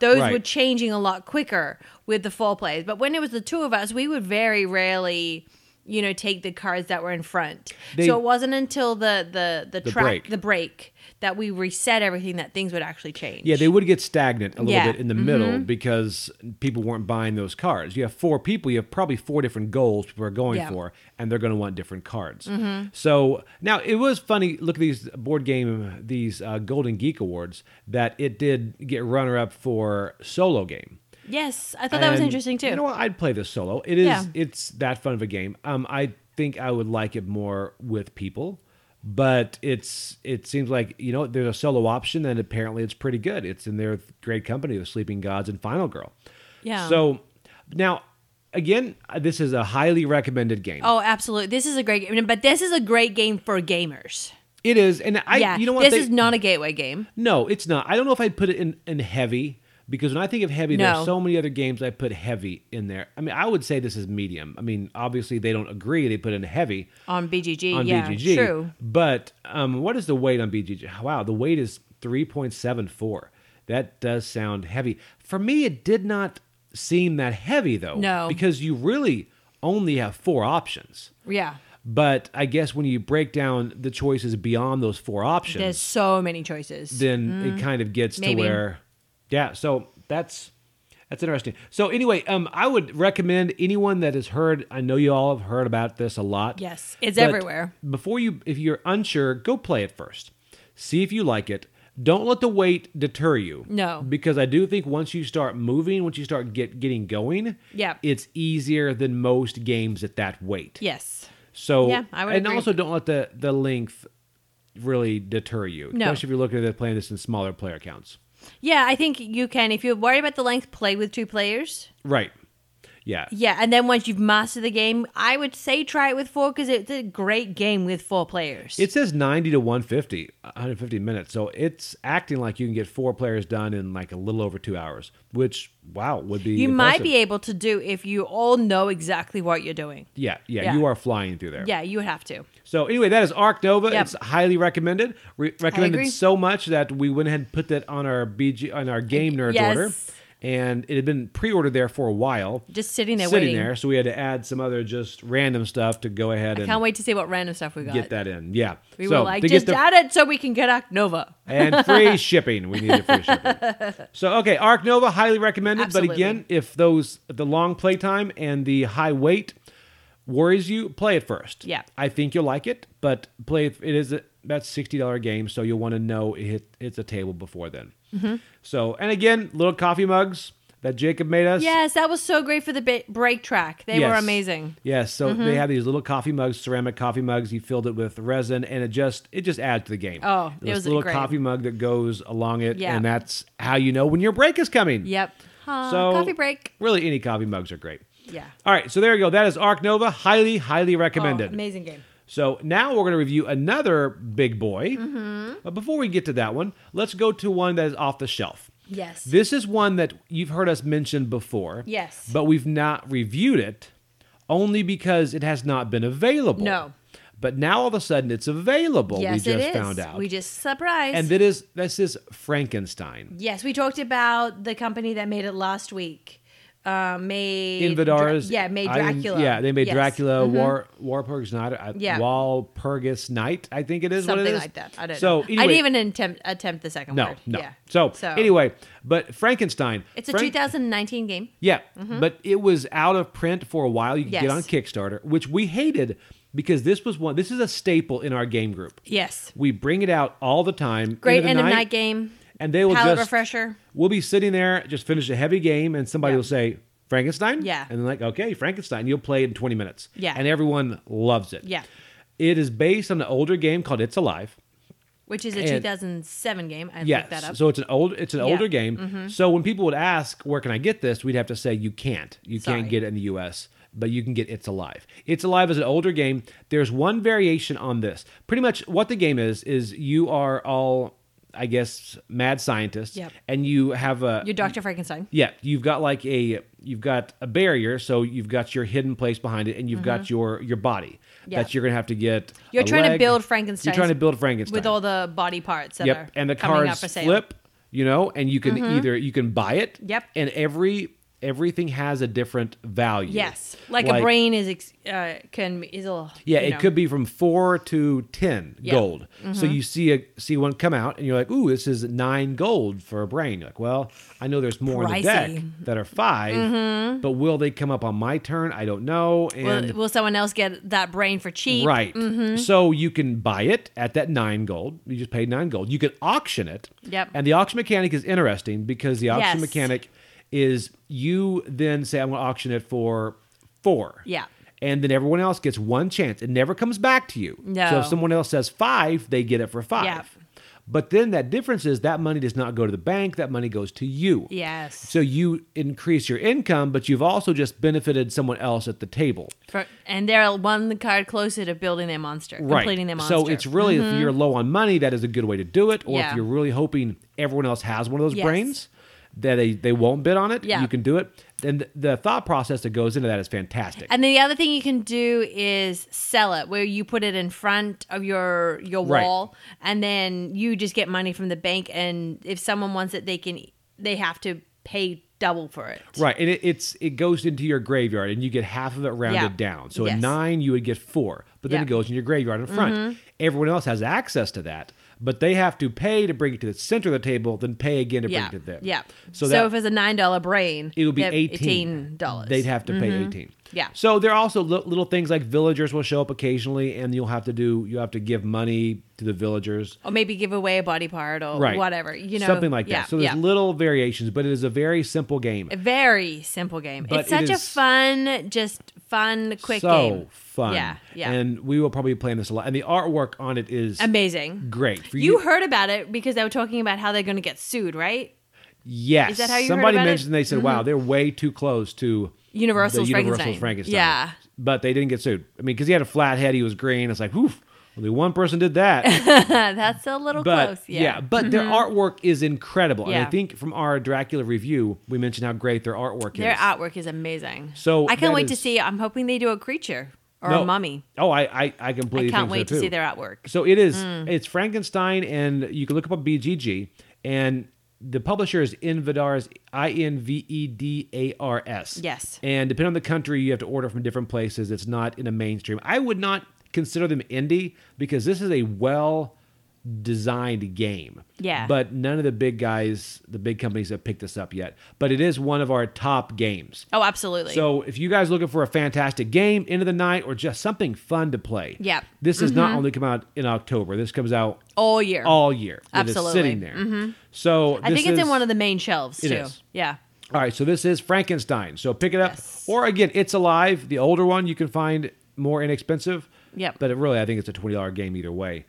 Those Right. were changing a lot quicker with the four players. But when it was the two of us, we would very rarely, you know, take the cards that were in front. They- so it wasn't until the the the, The track break. the break that we reset everything that things would actually change. yeah, they would get stagnant a little Yeah. bit in the middle because people weren't buying those cards. You have four people, you have probably four different goals people are going Yeah. for, and they're going to want different cards. So now it was funny. Look at these board game, these uh, Golden Geek Awards that it did get runner up for solo game. Yes, I thought that was And interesting too. You know what? I'd play this solo. It is. Yeah. It's that fun of a game. Um, I think I would like it more with people, but it's. It seems like you know there's a solo option, and apparently it's pretty good. It's in their great company, the Sleeping Gods and Final Girl. Yeah. So now, again, this is a highly recommended game. Oh, absolutely. This is a great game, but this is a great game for gamers. It is, and I. yeah, You know what? this they- is not a gateway game. No, it's not. I don't know if I'd put it in, in heavy because when I think of heavy, No. there's so many other games I put heavy in there. I mean, I would say this is medium. I mean, obviously they don't agree; they put in heavy on BGG. on yeah, BGG. true. But um, what is the weight on BGG? Wow, the weight is three point seven four. That does sound heavy. For me, it did not seem that heavy though. No. because you really only have four options. Yeah, But I guess when you break down the choices beyond those four options, there's so many choices. then it kind of gets Mm. Maybe. to where yeah so that's that's interesting so anyway um i would recommend anyone that has heard i know you all have heard about this a lot Yes, it's everywhere. before you if you're unsure go play it first see if you like it don't let the weight deter you No. because i do think once you start moving once you start get getting going Yeah. it's easier than most games at that weight yes, so Yeah, I would and agree. also don't let the the length really deter you No. especially if you're looking at playing this in smaller player counts yeah. I think you can if you're worried about the length, play with two players. Right. Yeah. Yeah, and then once you've mastered the game, I would say try it with four because it's a great game with four players. It says 90 to 150, 150 minutes. So it's acting like you can get four players done in like a little over two hours, which, wow, would be. you might be able to do if you all know exactly what you're doing. Yeah, yeah, Yeah. you are flying through there. Yeah, you would have to. So anyway, that is Ark Nova. Yep. It's highly recommended. Re- recommended so much that we went ahead and put that on our BG on our game nerd Yes. order, and it had been pre-ordered there for a while, Just sitting there sitting waiting. there. So we had to add some other just random stuff to go ahead I and can't wait to see what random stuff we got. get that in. Yeah, We so were like, just the add it so we can get Ark Nova. and free shipping. We needed free shipping. So okay, Ark Nova highly recommended. Absolutely. But again, if those the long play time and the high weight worries you, play it first. Yeah. I think you'll like it, but play it. It is a that's sixty dollar game, so you'll want to know it hit, it's a table before then. Mm-hmm. So and again, little coffee mugs that Jacob made us. Yes, that was so great for the ba- break track. They were amazing. Yes, so Mm-hmm. they have these little coffee mugs, ceramic coffee mugs. He filled it with resin, and it just it just adds to the game. Oh, it was little great. coffee mug that goes along it, Yeah. and that's how you know when your break is coming. Yep. So coffee break. Really, any coffee mugs are great. Yeah. All right, so there you go. That is Ark Nova, highly, highly Oh, recommended. amazing game. So now we're going to review another big boy. Mm-hmm. But before we get to that one, let's go to one that is off the shelf. Yes. This is one that you've heard us mention before. Yes. But we've not reviewed it only because it has not been available. No. But now all of a sudden it's available. yes, we just it is. found out. We just surprised. and that is this is Frankenstein. yes, we talked about the company that made it last week. Uh, made Invadars. Dra- yeah, made I- Dracula. yeah, they made Yes. Dracula, War Warpurgis Night, uh, Yeah. Walpurgis Night. I think it is something it is. like that. I don't so know. Anyway, I didn't even attempt attempt the second no, word. no. Yeah. So, So- anyway, but Frankenstein. It's a Frank- 2019 game. Yeah, but it was out of print for a while. You could get on Kickstarter, which we hated because this was one. This is a staple in our game group. Yes. We bring it out all the time. Great the end of night game. And they will Palette just refresher. We'll be sitting there, just finish a heavy game, and somebody Yeah. will say Frankenstein. Yeah. and like, okay, Frankenstein. You'll play it in twenty minutes. Yeah. and everyone loves it. Yeah. it is based on an older game called It's Alive. Which is a And- 2007 game. I Yes, looked that up. so it's an old, it's an Yeah. Mm-hmm. older game. So when people would ask, "Where can I get this?" We'd have to say, "You can't. You Sorry. can't get it in the U.S." But you can get It's Alive. It's Alive is an older game. There's one variation on this. Pretty much what the game is is you are all, I guess, mad scientists, Yep. and you have a You're Dr. Frankenstein. yeah, you've got like a you've got a barrier, so you've got your hidden place behind it, and you've got your your body Mm-hmm. That you're gonna have to get. You're trying to build Frankenstein. You're trying to build Frankenstein With all the body parts that yep, are and the coming up cards for sale. flip, you know, and you can either you can buy it. Yep. and every everything has a different value. Yes. Like, a brain is ex- uh, can is a Yeah, it know. could be from four to ten Yeah. Mm-hmm. gold. So you see a see one come out, and you're like, "Ooh, this is nine gold for a brain." You're like, "Well, I know there's more in the deck that are 5 but will they come up on my turn? I don't know." And Will, will someone else get that brain for cheap? Right. Mm-hmm. So you can buy it at that nine gold. You just paid nine gold. You can auction it. Yep. And the auction mechanic is interesting because the auction Yes. mechanic is you then say, I'm going to auction it for four. Yeah. And then everyone else gets one chance. It never comes back to you. No. So if someone else says five, they get it for five. Yeah. But then that difference is that money does not go to the bank. That money goes to you. Yes. So you increase your income, but you've also just benefited someone else at the table. For, and they're one card closer to building their monster, completing their monster. So it's really if mm-hmm. you're low on money, that is a good way to do it. Or Yeah. if you're really hoping everyone else has one of those Yes. brains that they, they won't bid on it, Yeah. you can do it. And the thought process that goes into that is fantastic. And then the other thing you can do is sell it, where you put it in front of your your Right. wall, and then you just get money from the bank. And if someone wants it, they can they have to pay double for it. Right, and it, it's it goes into your graveyard, and you get half of it rounded Yeah. down. So a nine, you would get four, but then Yeah. it goes in your graveyard in front. Mm-hmm. Everyone else has access to that, but they have to pay to bring it to the center of the table, then pay again to Yeah, bring it there. yeah. So, So, that, if it's a nine dollar brain, It would be eighteen dollars. They'd have to pay mm-hmm. eighteen. Yeah. So there are also li- little things like villagers will show up occasionally, and you'll have to do you have to give money to the villagers. or maybe give away a body part or Right. whatever. You know, something like yeah, that. So there's yeah. little variations, but it is a very simple game. A very simple game. But it's such it a fun, just fun, quick game. so game. fun. Yeah, yeah. And we will probably be playing this a lot. And the artwork on it is Amazing. great. For You you heard about it because they were talking about how they're going to get sued, right? Yes. Is that how you heard Somebody about it? Mm-hmm. mentioned they said, "Wow, they're way too close to Universal's Universal's Frankenstein. Frankenstein." Yeah. But they didn't get sued. I mean, because he had a flat head, he was green. It's like, whew, only one person did that. That's a little but close. Yeah. Mm-hmm. but their artwork is incredible. And I Yeah. think from our Dracula review, we mentioned how great their artwork is. Their is. artwork is amazing. So I can't that wait to is- see. I'm hoping they do a creature or No. a mummy. Oh, I I, I completely I can't wait to too. see their artwork. So it is. Mm. It's Frankenstein, and you can look up on BGG, and the publisher is Invedars, I N V E D A R S. Yes. And depending on the country, you have to order from different places. It's not in a mainstream. I would not consider them indie because this is a well designed game. Yeah. But none of the big guys, the big companies have picked this up yet. But it is one of our top games. Oh, absolutely. So if you guys looking for a fantastic game, into the night, or just something fun to play, Yeah. Mm-hmm. this does not only come out in October. This comes out all year. all year. It is Absolutely. sitting there. So I think it's in one of the main shelves too. is. Yeah. All right, so this is Frankenstein. So pick it up, Yes. or again, it's alive. The older one you can find more inexpensive. Yep. But it really, I think it's a twenty dollar game either way.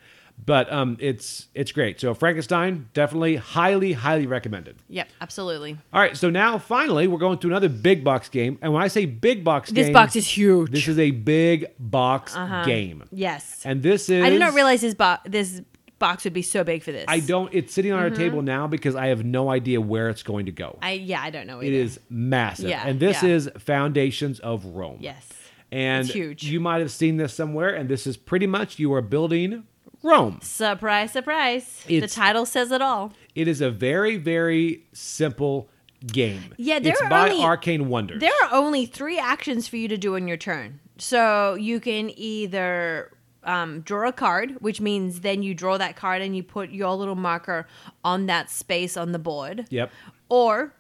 But um, it's it's great. So Frankenstein, definitely, highly, highly recommended. Yep. Absolutely. All right, so now finally we're going to another big box game, and when I say big box game, This game, box is huge. This is a big box Uh-huh. game, yes. and this is I did not realize this box this box would be so big for this. I don't. It's sitting on our table now because I have no idea where it's going to go. I yeah. I don't know. It Either. is massive, Yeah, and this yeah. is Foundations of Rome. Yes. And It's huge. you might have seen this somewhere, and this is pretty much you are building Rome. Surprise, surprise. the title says it all. It is a very, very simple game. Yeah, there it's are by only- Arcane Wonders. There are only three actions for you to do in your turn. So you can either um, draw a card, which means then you draw that card and you put your little marker on that space on the board, Yep. or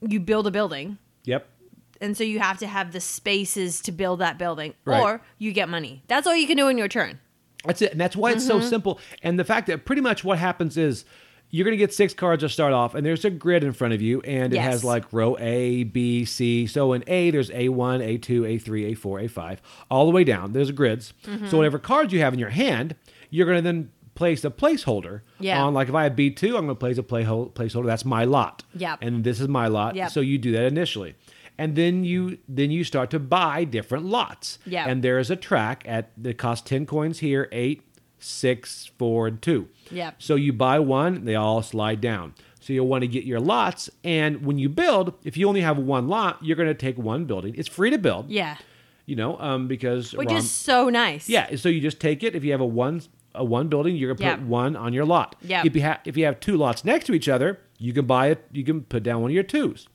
you build a building. Yep. And so you have to have the spaces to build that building, Right. or you get money. That's all you can do in your turn. That's it. And that's why it's Mm-hmm. so simple. And the fact that pretty much what happens is you're going to get six cards to start off, and there's a grid in front of you, and it has like row A, B, C. So in A, there's A1, A2, A3, A4, A5, all the way down. There's grids. Mm-hmm. So whatever cards you have in your hand, you're going to then place a placeholder Yeah. on. Like if I have B2, I'm going to place a play- placeholder. That's my lot. Yep. And this is my lot. Yep. So you do that initially. And then you then you start to buy different lots. Yep. And there is a track at that costs 10 coins here, 8, 6, 4, and 2. Yep. So you buy one, they all slide down. So you'll want to get your lots. And when you build, if you only have one lot, you're going to take one building. It's free to build, Yeah. you know, um, because Which Rom- is so nice. yeah. So you just take it. If you have a one a one building, you're gonna put Yep. one on your lot. Yep. If you have if you have two lots next to each other, you can buy it. You can put down one of your twos,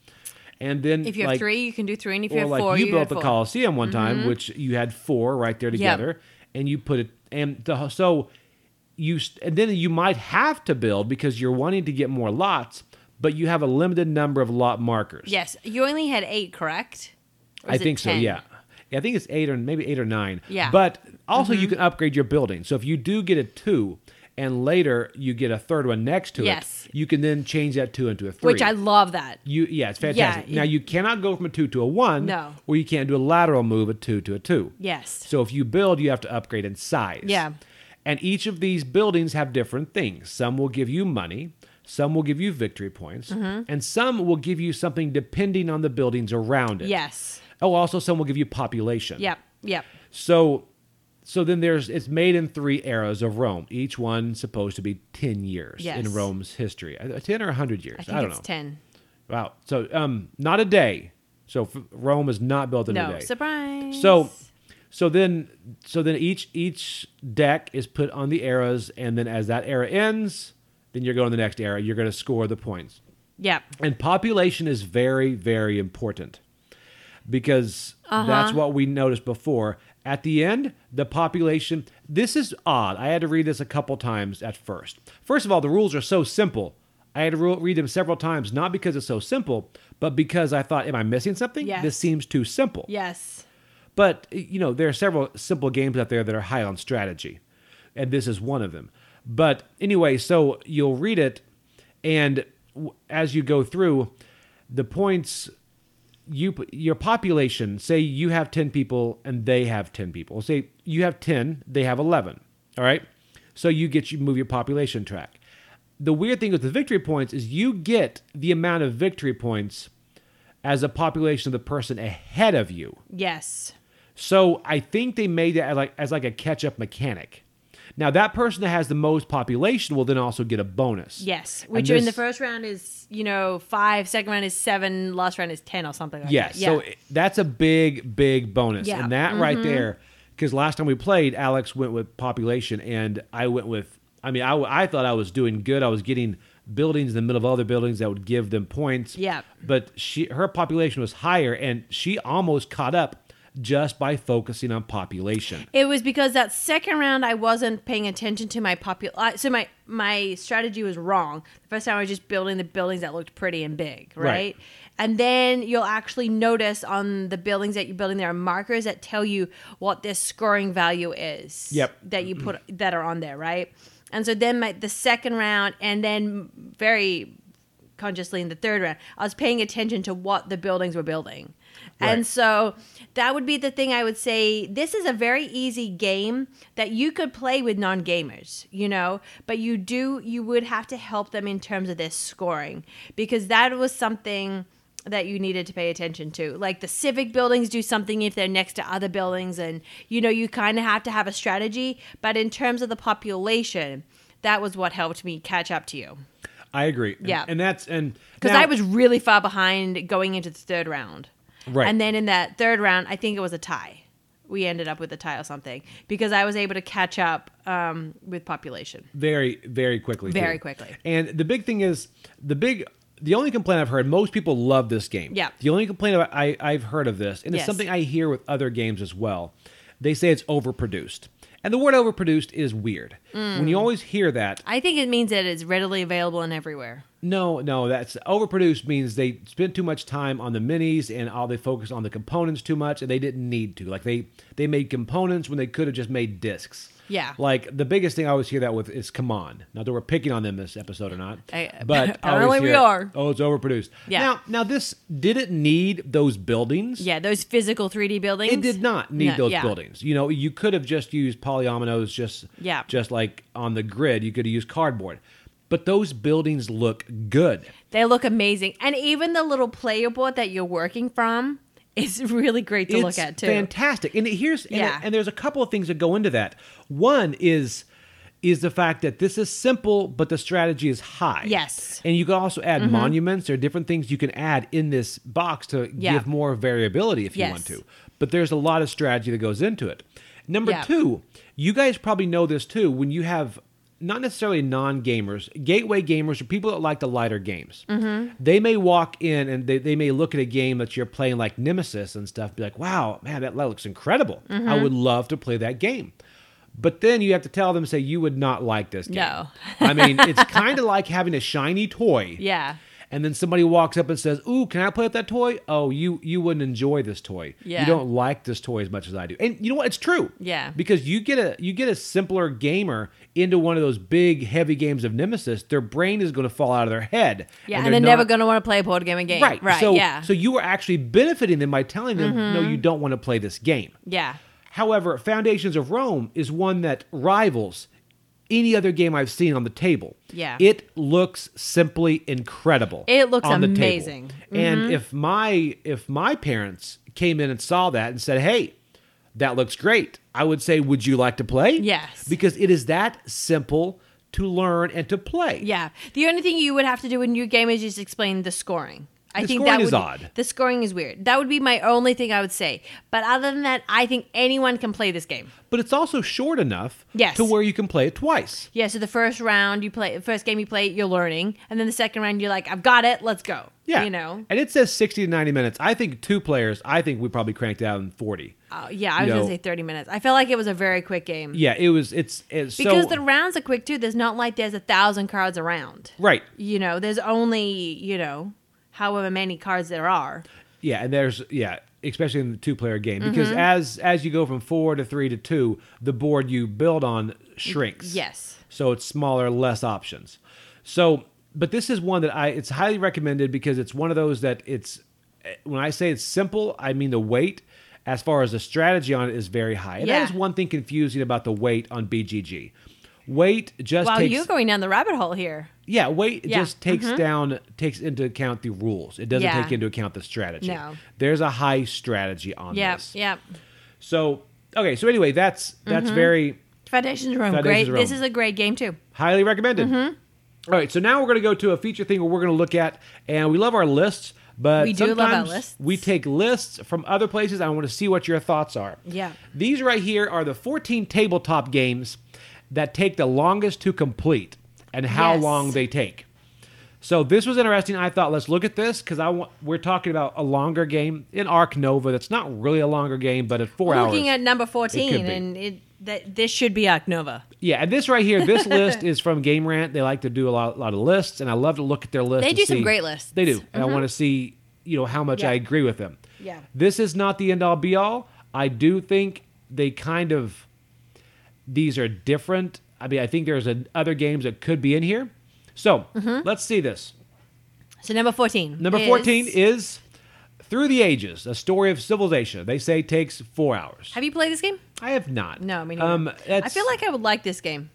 and then If you have like, three, you can do three, and if you have like four, you you built the four. Mm-hmm. Coliseum one time, which you had four right there together, and you put it and the, so you and then you might have to build because you're wanting to get more lots, but you have a limited number of lot markers. Yes, you only had eight, correct? I think so. 10? Yeah. I think it's eight or maybe eight or nine. Yeah. Mm-hmm. But also, you can upgrade your building. So if you do get a two, and later you get a third one next to Yes. it, you can then change that two into a three. Which I love that. you yeah, it's fantastic. Yeah, now it- you cannot go from a two to a one. No. Or you can't do a lateral move a two to a two. Yes. So if you build, you have to upgrade in size. Yeah. And each of these buildings have different things. Some will give you money, some will give you victory points, Mm-hmm. and some will give you something depending on the buildings around it. Yes. Oh, also some will give you population. Yep. Yep. So so then there's it's made in three eras of Rome. Each one supposed to be 10 years Yes. in Rome's history. Uh, 10 or 100 years. I I, don't it's know. ten. Wow. So um not a day. So f- Rome is not built in a No day. surprise. So so then so then each each deck is put on the eras and then as that era ends, then you're going to the next era. You're going to score the points. Yeah. And population is very, very important because Uh-huh. that's what we noticed before. At the end, the population, this is odd. I had to read this a couple times at first. First of all, the rules are so simple. I had to read them several times, not because it's so simple, but because I thought, am I missing something? Yes. This seems too simple. Yes. But, you know, there are several simple games out there that are high on strategy, and this is one of them. But anyway, so you'll read it, and w- as you go through, the points you your population say you have 10 people and they have 10 people say you have 10 they have 11 all right so you get you move your population track the weird thing with the victory points is you get the amount of victory points as a population of the person ahead of you Yes. so I think they made it as like as like a catch up mechanic. Now that person that has the most population will then also get a bonus. Yes. Which in the first round is, you know, five, second round is seven, last round is ten or something like Yes. that. Yeah. So it- that's a big big bonus. Yeah. Mm-hmm. And that right there cuz last time we played Alex went with population and I went with I mean I, I thought I was doing good. I was getting buildings in the middle of other buildings that would give them points. Yeah. But she her population was higher and she almost caught up just by focusing on population. It was because that second round I wasn't paying attention to my popul. So my my strategy was wrong. The first time I was just building the buildings that looked pretty and big, right? Right. And then you'll actually notice on the buildings that you're building there are markers that tell you what their scoring value is. Yep. That you put that are on there, right? And so then my the second round, and then very consciously in the third round, I was paying attention to what the buildings were building. And so that would be the thing I would say. This is a very easy game that you could play with non gamers, you know, but you do, you would have to help them in terms of their scoring because that was something that you needed to pay attention to. Like the civic buildings do something if they're next to other buildings, and you know, you kind of have to have a strategy. But in terms of the population, that was what helped me catch up to you I agree. And- Yeah. And, that's and because I was really far behind going into the third round. Right. And then in that third round, I think it was a tie. we ended up with a tie or something because I was able to catch up um, with population. very very quickly too. Very quickly. and the big thing is the big the only complaint i've heard most people love this game Yeah. the only complaint I, i've heard of this and it's Yes. something i hear with other games as well they say it's overproduced and the word overproduced is weird when Mm. you always hear that I think it means that it's readily available and everywhere. no no that's overproduced means they spent too much time on the minis and all they focused on the components too much and they didn't need to like they they made components when they could have just made discs Yeah. like the biggest thing I always hear that with is come on. Not that we're picking on them this episode or not, I- but apparently we are. Oh, it's overproduced. Yeah. Now, now this did it need those buildings? Yeah, those physical 3D buildings. It did not need No, those yeah. buildings. You know, you could have just used polyominoes, just Yeah. just like on the grid. You could have used cardboard, but those buildings look good. They look amazing. And even the little player board that you're working from is really great to it's look at too. fantastic. And here's and, Yeah. and there's a couple of things that go into that. One is is the fact that this is simple, but the strategy is high. Yes. And you can also add mm-hmm. monuments or different things you can add in this box to Yeah. give more variability if you want to. But there's a lot of strategy that goes into it. Number Yeah. two, you guys probably know this too. When you have not necessarily non-gamers, gateway gamers or people that like the lighter games. Mm-hmm. They may walk in and they, they may look at a game that you're playing like Nemesis and stuff, be like, wow, man, that looks incredible. Mm-hmm. I would love to play that game. But then you have to tell them, say, you would not like this game. No. I mean, it's kind of like having a shiny toy. yeah. And then somebody walks up and says, "Ooh, can I play with that toy?" Oh, you you wouldn't enjoy this toy. Yeah. You don't like this toy as much as I do. And you know what? It's true. Yeah. Because you get a you get a simpler gamer into one of those big heavy games of Nemesis, their brain is going to fall out of their head. Yeah, and, they're they're, never going to want to play a board game again. Right. Right. So yeah. Mm-hmm. so you are actually benefiting them by telling them, "No, you don't want to play this game." yeah. However, Foundations of Rome is one that rivals any other game I've seen on the table. Yeah. It looks simply incredible. It looks on the table. amazing. Mm-hmm. And if my if my parents came in and saw that and said, "Hey, that looks great." I would say, "Would you like to play?" Yes. Because it is that simple to learn and to play. Yeah. The only thing you would have to do in your game is just explain the scoring. I The think scoring that is would, odd. The scoring is weird. That would be my only thing I would say. But other than that, I think anyone can play this game. But it's also short enough Yes. to where you can play it twice. Yeah, so the first round you play, first game you play, you're learning, and then the second round you're like, I've got it, let's go. Yeah. you know. And it says 60 to 90 minutes. I think two players, I think we probably cranked it out in 40. Uh, yeah, I You was know- gonna say 30 minutes. I felt like it was a very quick game. Yeah, it was it's it's because so the rounds are quick too. There's not like there's a thousand cards around. Right. You know, there's only you know, however many cards there are. Yeah, and there's yeah, especially in the two player game because Mm-hmm. as as you go from 4 to 3 to 2, the board you build on shrinks. Yes. So it's smaller, less options. So, but this is one that I it's highly recommended because it's one of those that it's when I say it's simple, I mean the weight as far as the strategy on it is very high. And Yeah. that is one thing confusing about the weight on BGG. Weight just Wow, takes you're going down the rabbit hole here. Yeah, weight Yeah, just takes down takes into account the rules. It doesn't Yeah. take into account the strategy. No. There's a high strategy on Yeah, this. yeah. Yeah. So okay, so anyway, that's that's Mm-hmm. very Foundations room Foundations great. This is a great game too. highly recommended. Mm-hmm. All right, so now we're going to go to a feature thing where we're going to look at, and we love our lists, but We do love our sometimes lists. we take lists from other places. I want to see what your thoughts are. Yeah. These right here are the 14 tabletop games that take the longest to complete and how Yes. long they take. So this was interesting. I thought let's look at this because I want we're talking about a longer game in Ark Nova. That's not really a longer game, but at 4 We're hours. looking at number 14, could be. and it that this should be Ark Nova. Yeah, and this right here, this list is from Game Rant. They like to do a lot, lot of lists, and I love to look at their list. They do some great lists. They do, and I mm-hmm. want to see, you know, how much Yeah. I agree with them. Yeah. This is not the end all be all. I do think they kind of these are different. I mean, I think there's a, other games that could be in here. So Mm-hmm. let's see this. So number 14. Number is- 14 is Through the Ages, a story of civilization. They say takes four hours. Have you played this game? I have not. No, I mean, I um, that's- feel like I would like this game.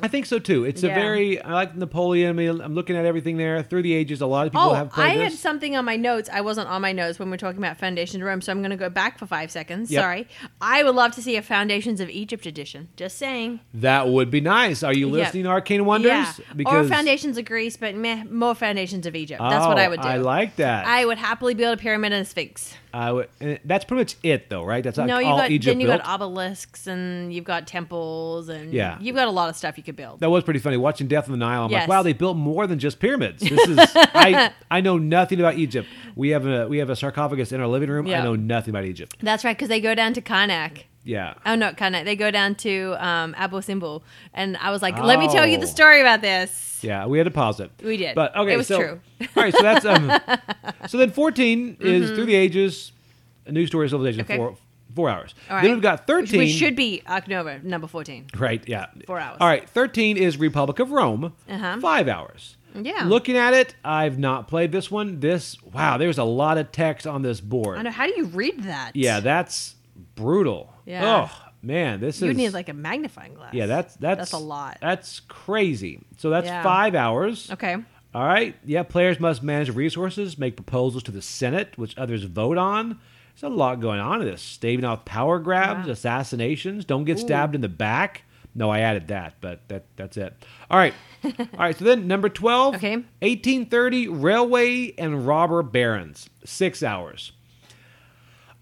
I think so too. It's a very I like Napoleon. I mean, I'm looking at everything there through the ages. A lot of people Oh, have I had something on my notes. I wasn't on my notes when we were talking about Foundations of Rome, so I'm going to go back for five seconds. Yep. Sorry. I would love to see a Foundations of Egypt edition. Just saying. that would be nice. Are you Yeah. listening to Arcane Wonders? Yeah. or Foundations of Greece, but meh, more Foundations of Egypt. That's what Oh, I would do. I like that. I would happily build a pyramid and a sphinx. Uh, that's pretty much it, though, right? That's like no, you all got Egypt then you built. got obelisks and you've got temples and Yeah. you've got a lot of stuff you could build. that was pretty funny. Watching Death on the Nile, I'm like, wow, they built more than just pyramids. This is I I know nothing about Egypt. We have a we have a sarcophagus in our living room. I know nothing about Egypt. That's right, because they go down to Karnak. Yeah. Oh no, Karnak. They go down to um, Abu Simbel, and I was like, "Let me tell you Oh. the story about this." Yeah, we had to pause it. We did. But okay, It was so true. all right, so that's um so then 14 is through the ages, a new story of civilization Mm-hmm. Okay. four four hours. All right. Then we've got 13 Which should be Ark Nova number fourteen. Right, yeah. Four hours. All right, 13 is Republic of Rome. Uh-huh. 5 hours. Yeah. Looking at it, I've not played this one. This wow, there's a lot of text on this board. I know. How do you read that? Yeah, that's brutal. Yeah. Oh, man, this You is need like a magnifying glass. Yeah, that's that's that's a lot. That's crazy. So that's Yeah. 5 hours. Okay. All right. Yeah, players must manage resources, make proposals to the Senate, which others vote on. There's a lot going on in this. Staving off power grabs, Yeah. assassinations. Don't get stabbed in the back. No, I added that, but that that's it. All right. All right. So then number 12. Okay. 1830 Railway and Robber Barons. Six hours.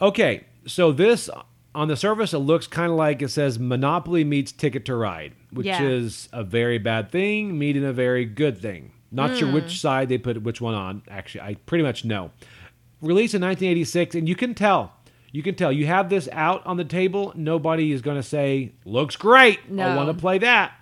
Okay. So this on the surface it looks kind of like it says Monopoly meets Ticket to Ride, which Yeah. is a very bad thing meeting a very good thing. Not sure Hmm. which side they put which one on. Actually, I pretty much know. Released in 1986, and you can tell. You can tell. You have this out on the table. Nobody is going to say, "Looks great. I want to play that."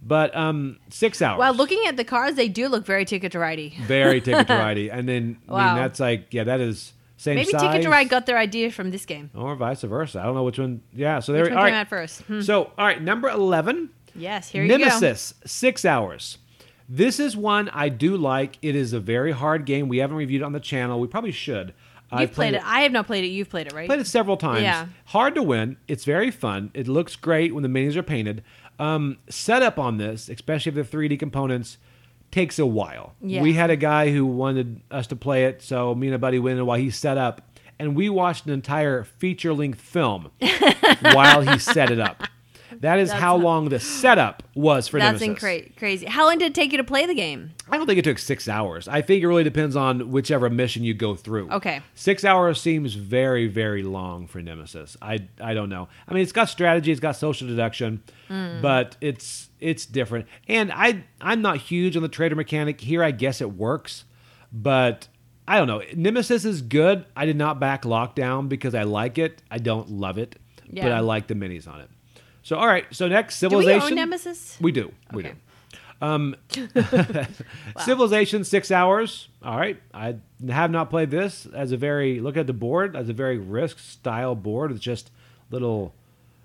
But um, six hours. Well, looking at the cards, they do look very Ticket to Ridey. very ticket to ride and then I mean that's like yeah that is same Maybe size Ticket to Ride got their idea from this game. or vice versa. I don't know which one. Yeah, so there. Which one all came right. out first? Hmm. So all right, number eleven, Yes, here you go. Nemesis, six hours. This is one I do like. It is a very hard game. We haven't reviewed it on the channel. We probably should. You've I've played it. I have not played it. You've played it, right? Played it several times. Yeah. Hard to win. It's very fun. It looks great when the minis are painted. Um, setup on this, especially if the 3D components, takes a while. Yeah. We had a guy who wanted us to play it, so me and a buddy went in while he set up, and we watched an entire feature length film while he set it up. That is That's how long the setup was for That's Nemesis. incra- crazy. How long did it take you to play the game? I don't think it took six hours. I think it really depends on whichever mission you go through. Okay. Six hours seems very, very long for Nemesis. I, I don't know. I mean, it's got strategy, it's got social deduction, Hmm. but it's it's different. And I I'm not huge on the trader mechanic here. I guess it works, but I don't know. Nemesis is good. I did not back Lockdown because I like it. I don't love it, but I like the minis on it. So all right. So next, Do we civilization. own Nemesis? We do. We Okay. do. Um, Civilization six hours. All right, I have not played this as a very look at the board as a very risk style board with just little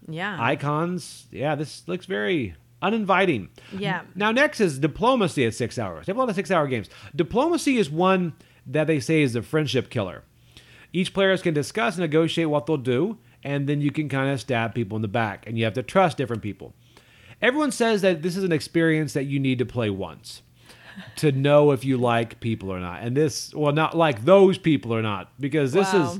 Yeah. icons. Yeah, this looks very uninviting. Yeah. Now next is diplomacy at six hours. They have a lot of six hour games. Diplomacy is one that they say is the friendship killer. Each players can discuss and negotiate what they'll do, and then you can kind of stab people in the back, and you have to trust different people. Everyone says that this is an experience that you need to play once to know if you like people or not. And this, well, not like those people or not, because this Wow. is.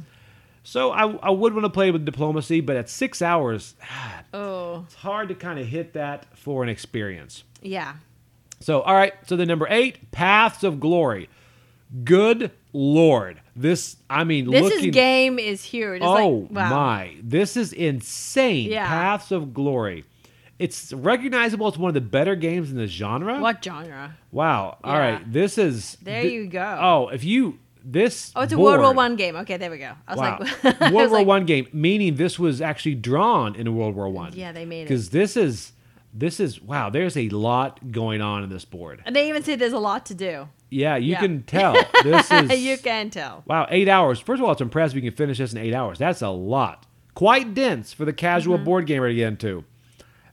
So I, I would want to play with diplomacy, but at six hours, oh, it's hard to kind of hit that for an experience. yeah. So, all right. So the number eight, Paths of Glory. Good Lord, this. I mean, This looking. is game is huge. It's oh like, wow. my, this is insane. Yeah. Paths of Glory. It's recognizable as one of the better games in the genre. What genre? Wow. All Yeah. right. This is. There thi- you go. Oh, if you this. Oh, it's a World War board- One game. Okay, there we go. I was Wow. like, World was War like, One game, meaning this was actually drawn in World War One. Yeah, they made it. Because this is this is wow. There's a lot going on in this board. And they even say there's a lot to do. Yeah, you Yeah. can tell. This is you can tell. wow. Eight hours. First of all, it's impressive you can finish this in eight hours. That's a lot. Quite dense for the casual Mm-hmm. board gamer to get into.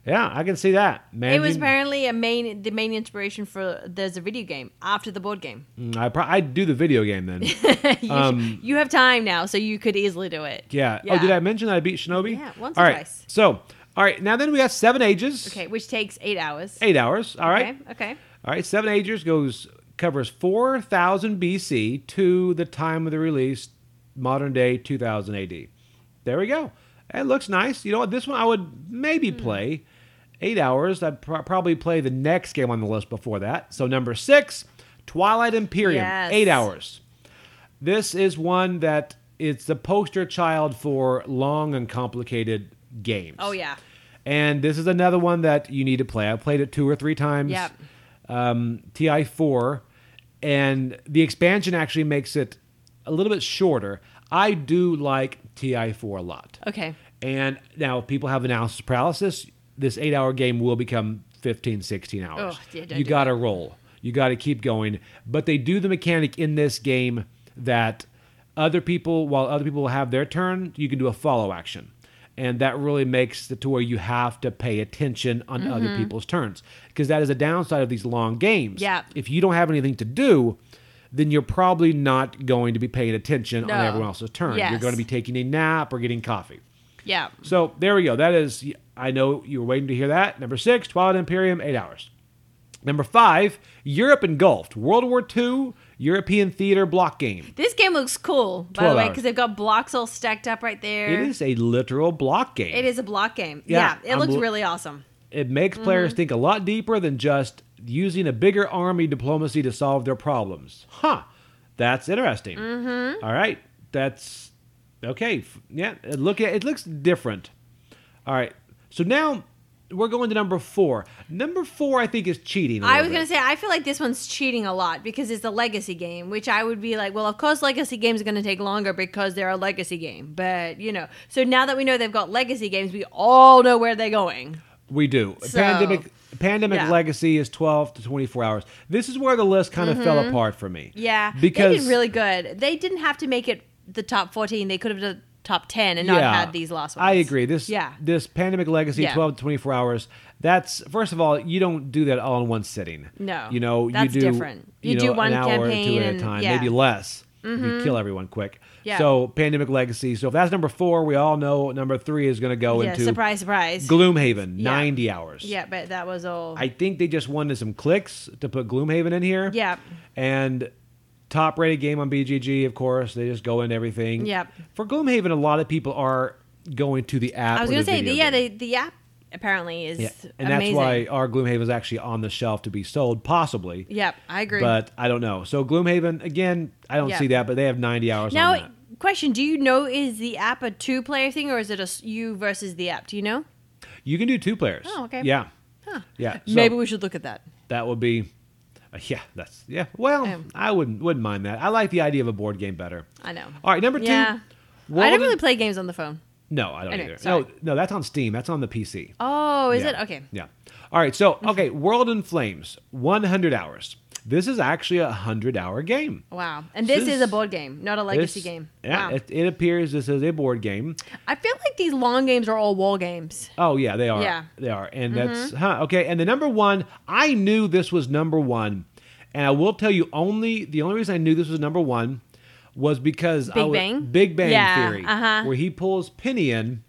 Yeah, I can see that. Man, It was apparently a main the main inspiration for there's a video game after the board game. I pro- I'd do the video game then. you, Um, you have time now, so you could easily do it. Yeah. Yeah. Oh, did I mention that I beat Shinobi? Yeah, once All or right. twice. So, all right. Now then we have seven ages. Okay, which takes eight hours. Eight hours. All right. Okay. Okay. All right, Seven Ages goes covers 4000 BC to the time of the release, modern day 2000 AD. There we go. It looks nice. You know what? This one I would Hmm. maybe play. Eight hours. I'd pro- probably play the next game on the list before that. So number six, Twilight Imperium. Yes. Eight hours. This is one that it's the poster child for long and complicated games. Oh yeah. And this is another one that you need to play. I've played it two or three times. Yep. Um, TI four, and the expansion actually makes it a little bit shorter. I do like TI four a lot. Okay. And now if people have analysis paralysis. This eight hour game will become 15, 16 hours. Oh, yeah, you got to roll. You got to keep going. But they do the mechanic in this game that other people, while other people have their turn, you can do a follow action. And that really makes it to where you have to pay attention on Mm-hmm. other people's turns. Because that is a downside of these long games. Yeah. If you don't have anything to do, then you're probably not going to be paying attention No. on everyone else's turn. You're going to be taking a nap or getting coffee. Yeah. So there we go. That is, I know you were waiting to hear that. Number six, Twilight Imperium, eight hours. Number five, Europe Engulfed, World War II European theater block game. This game looks cool, by the way, because they've got blocks all stacked up right there. It is a literal block game. It is a block game. Yeah, Yeah, it I'm looks l- really awesome. It makes Mm-hmm. players think a lot deeper than just using a bigger army diplomacy to solve their problems. Huh. That's interesting. Mm-hmm. All right. That's okay. Yeah. Look at it looks different. All right. So now we're going to number four. Number four, I think, is cheating. I was gonna say I feel like this one's cheating a lot because it's a legacy game, which I would be like, well, of course, legacy games are gonna take longer because they're a legacy game. But you know, so now that we know they've got legacy games, we all know where they're going. We do. So- Pandemic Pandemic Yeah. Legacy is 12 to 24 hours. This is where the list kind of fell apart for me. Mm-hmm. Yeah, Because they did really good. They didn't have to make it the top fourteen. They could have done top ten and not had these last ones. I agree. This Yeah. this Pandemic Legacy Yeah. 12 to 24 hours. That's first of all, you don't do that all in one sitting. No. You know, That's you do different. You know, do one an hour or two campaign at a time, yeah. Mm-hmm. maybe less. You kill everyone quick. Yeah. So Pandemic Legacy. So if that's number 4, we all know number 3 is going to go Yeah, into surprise, surprise. Gloomhaven, Yeah. 90 hours. yeah, but that was all. I think they just wanted some clicks to put Gloomhaven in here. Yeah. And top rated game on BGG, of course. They just go into everything. Yep. For Gloomhaven, a lot of people are going to the app. I was gonna say, the, yeah, the the app apparently is Yeah. And amazing. that's why our Gloomhaven is actually on the shelf to be sold, possibly. Yep, I agree. But I don't know. So Gloomhaven, again, I don't Yeah. see that, but they have 90 hours now, on that. question: Do you know is the app a two player thing or is it a s- you versus the app? Do you know? You can do two players. Oh, okay. Yeah. Huh. Yeah. So Maybe we should look at that. that would be. Uh, yeah, that's yeah. Well, Um, I wouldn't wouldn't mind that. I like the idea of a board game better. I know. All right, number two. Yeah. World I don't really play games on the phone. No, I don't Anyway, either. sorry. No, no, that's on Steam. That's on the PC. Oh, is Yeah. it okay? Yeah. All right. So, okay, World in Flames, 100 hours. This is actually a 100 hour game. Wow. And this This- is a board game, not a legacy This- game. Yeah, wow. it, it appears this is a board game. I feel like these long games are all wall games. Oh yeah, they are. Yeah. they are, and that's huh. Okay, and the number one, I knew this was number one, and I will tell you only the only reason I knew this was number one was because I Big was- Bang? Big Bang Yeah, Theory, uh-huh. where he pulls Penny in,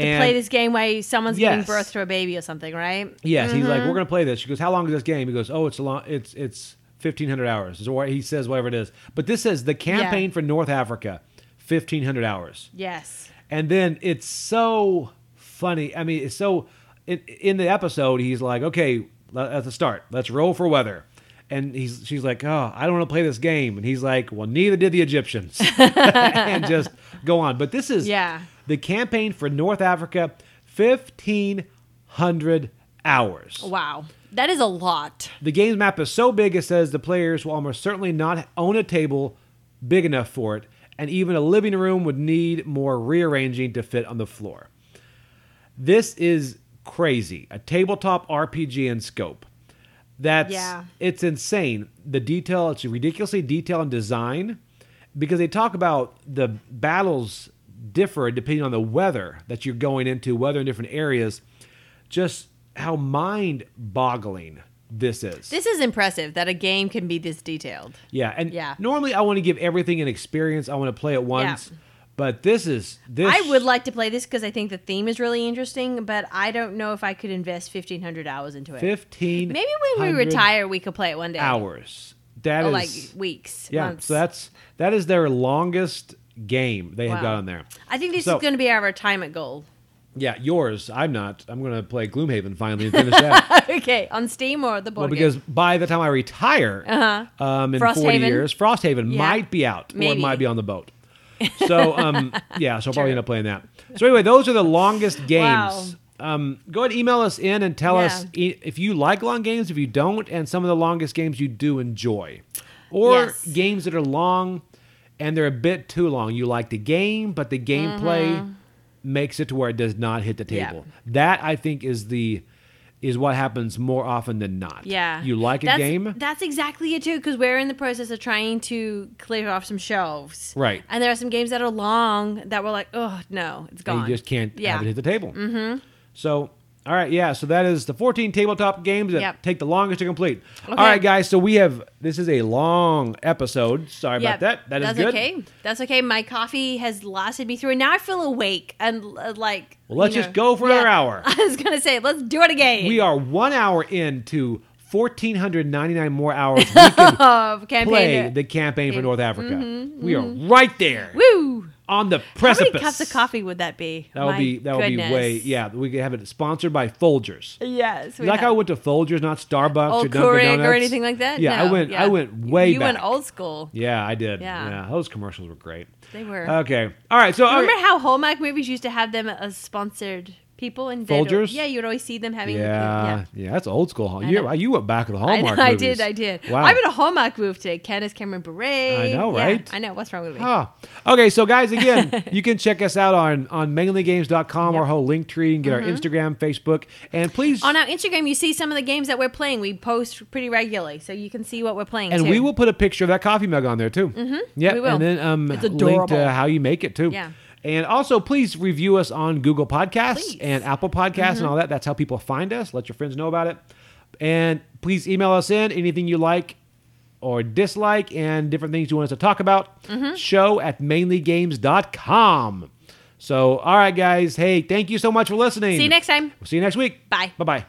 and Play this game while someone's giving birth to a baby or something, right? Yes, he's Mm-hmm. like, we're gonna play this. She goes, how long is this game? He goes, oh, it's a long. It's it's fifteen hundred hours. Or he says whatever it is. But this says the campaign for North Africa, fifteen hundred hours. Yes. And then it's so funny. I mean, it's so in, in the episode. He's like, okay, at the start, let's roll for weather. And he's she's like, oh, I don't want to play this game. And he's like, well, neither did the Egyptians. and just go on. But this is Yeah. The campaign for North Africa, fifteen hundred hours. Wow. That is a lot. The game's map is so big it says the players will almost certainly not own a table big enough for it, and even a living room would need more rearranging to fit on the floor. This is crazy. A tabletop RPG in scope. That's Yeah. it's insane. The detail, it's ridiculously detailed in design because they talk about the battles differ depending on the weather that you're going into, weather in different areas. Just how mind boggling this is. This is impressive that a game can be this detailed. yeah, and Yeah. normally I want to give everything an experience. I want to play it once, but this is this. I would like to play this because I think the theme is really interesting, but I don't know if I could invest 1,500 hours into it. fifteen. Maybe when we retire, we could play it one day. hours. That Or is like weeks. yeah. months. So that's that is their longest game they have Wow. got on there. I think this So- is going to be our retirement goal. Yeah, yours. I'm not. I'm going to play Gloomhaven finally and finish that. okay, on Steam or the board well, because game? by the time I retire, Uh-huh. um, in 40 years, Frosthaven Yeah. might be out or it Maybe. might be on the boat. So um, yeah, so I'll probably end up playing that. So anyway, those are the longest games. Wow. Um, go ahead and email us in and tell us Yeah. i- if you like long games, if you don't, and some of the longest games you do enjoy, or Yes. games that are long and they're a bit too long. You like the game, but the gameplay makes it to where it does not hit the Mm-hmm. Yeah. table. That I think is the is what happens more often than not. Yeah. you like a game, That's exactly it too, because we're in the process of trying to clear off some shelves. Right. And there are some games that are long that we're like, oh no, it's gone. you just can't Yeah. have it hit the table. Mm-hmm. So, all right, yeah. So that is the 14 tabletop games that Yep. take the longest to complete. Okay. All right, guys. So we have this is a long episode. Sorry Yeah, about that. That is that's good. okay. That's okay. My coffee has lasted me through, and now I feel awake and uh, like. Well, let's just know, go for another hour. I was gonna say, let's do it again. We are one hour into 1,499 more hours we can of campaign. play the campaign for North Africa. We are right there Woo! On the precipice. How many cups of coffee would that be? That would My be that would be way yeah. We could have it sponsored by Folgers. Yes. we like have. I went to Folgers, not Starbucks or old Dunkin' Keurig Donuts or anything like that. Yeah, I went. yeah. I went way You back. went old school. Yeah, I did. Yeah. Yeah, those commercials were great. They were. Okay, all right. So Remember right. how Hallmark movies used to have them as sponsored people and they'd- Folgers? Yeah, you'd always see them having. yeah, yeah, that's old school. I You, know. you went back to the I, Hallmark know, I did, I did. Wow. I'm in a Hallmark move today. Candace Cameron Bure. I know, Yeah, right? I know. What's wrong with me? Ah. Okay, so guys, again, you can check us out on on mainlygames.com, our whole link tree, and get our Instagram, Facebook, and please, Mm-hmm. On our Instagram, you see some of the games that we're playing. We post pretty regularly, so you can see what we're playing. and too. we will put a picture of that coffee mug on there too. Mm-hmm. Yeah, we will. and then um, It's link adorable. to how you make it too. Yeah. And also, please review us on Google Podcasts Please. Mm-hmm. and Apple Podcasts and all that. That's how people find us. Let your friends know about it. And please email us in anything you like or dislike and different things you want us to talk about. Mm-hmm. Show at mainlygames.com. So, all right, guys. Hey, thank you so much for listening. see you next time. We'll see you next week. Bye. Bye bye.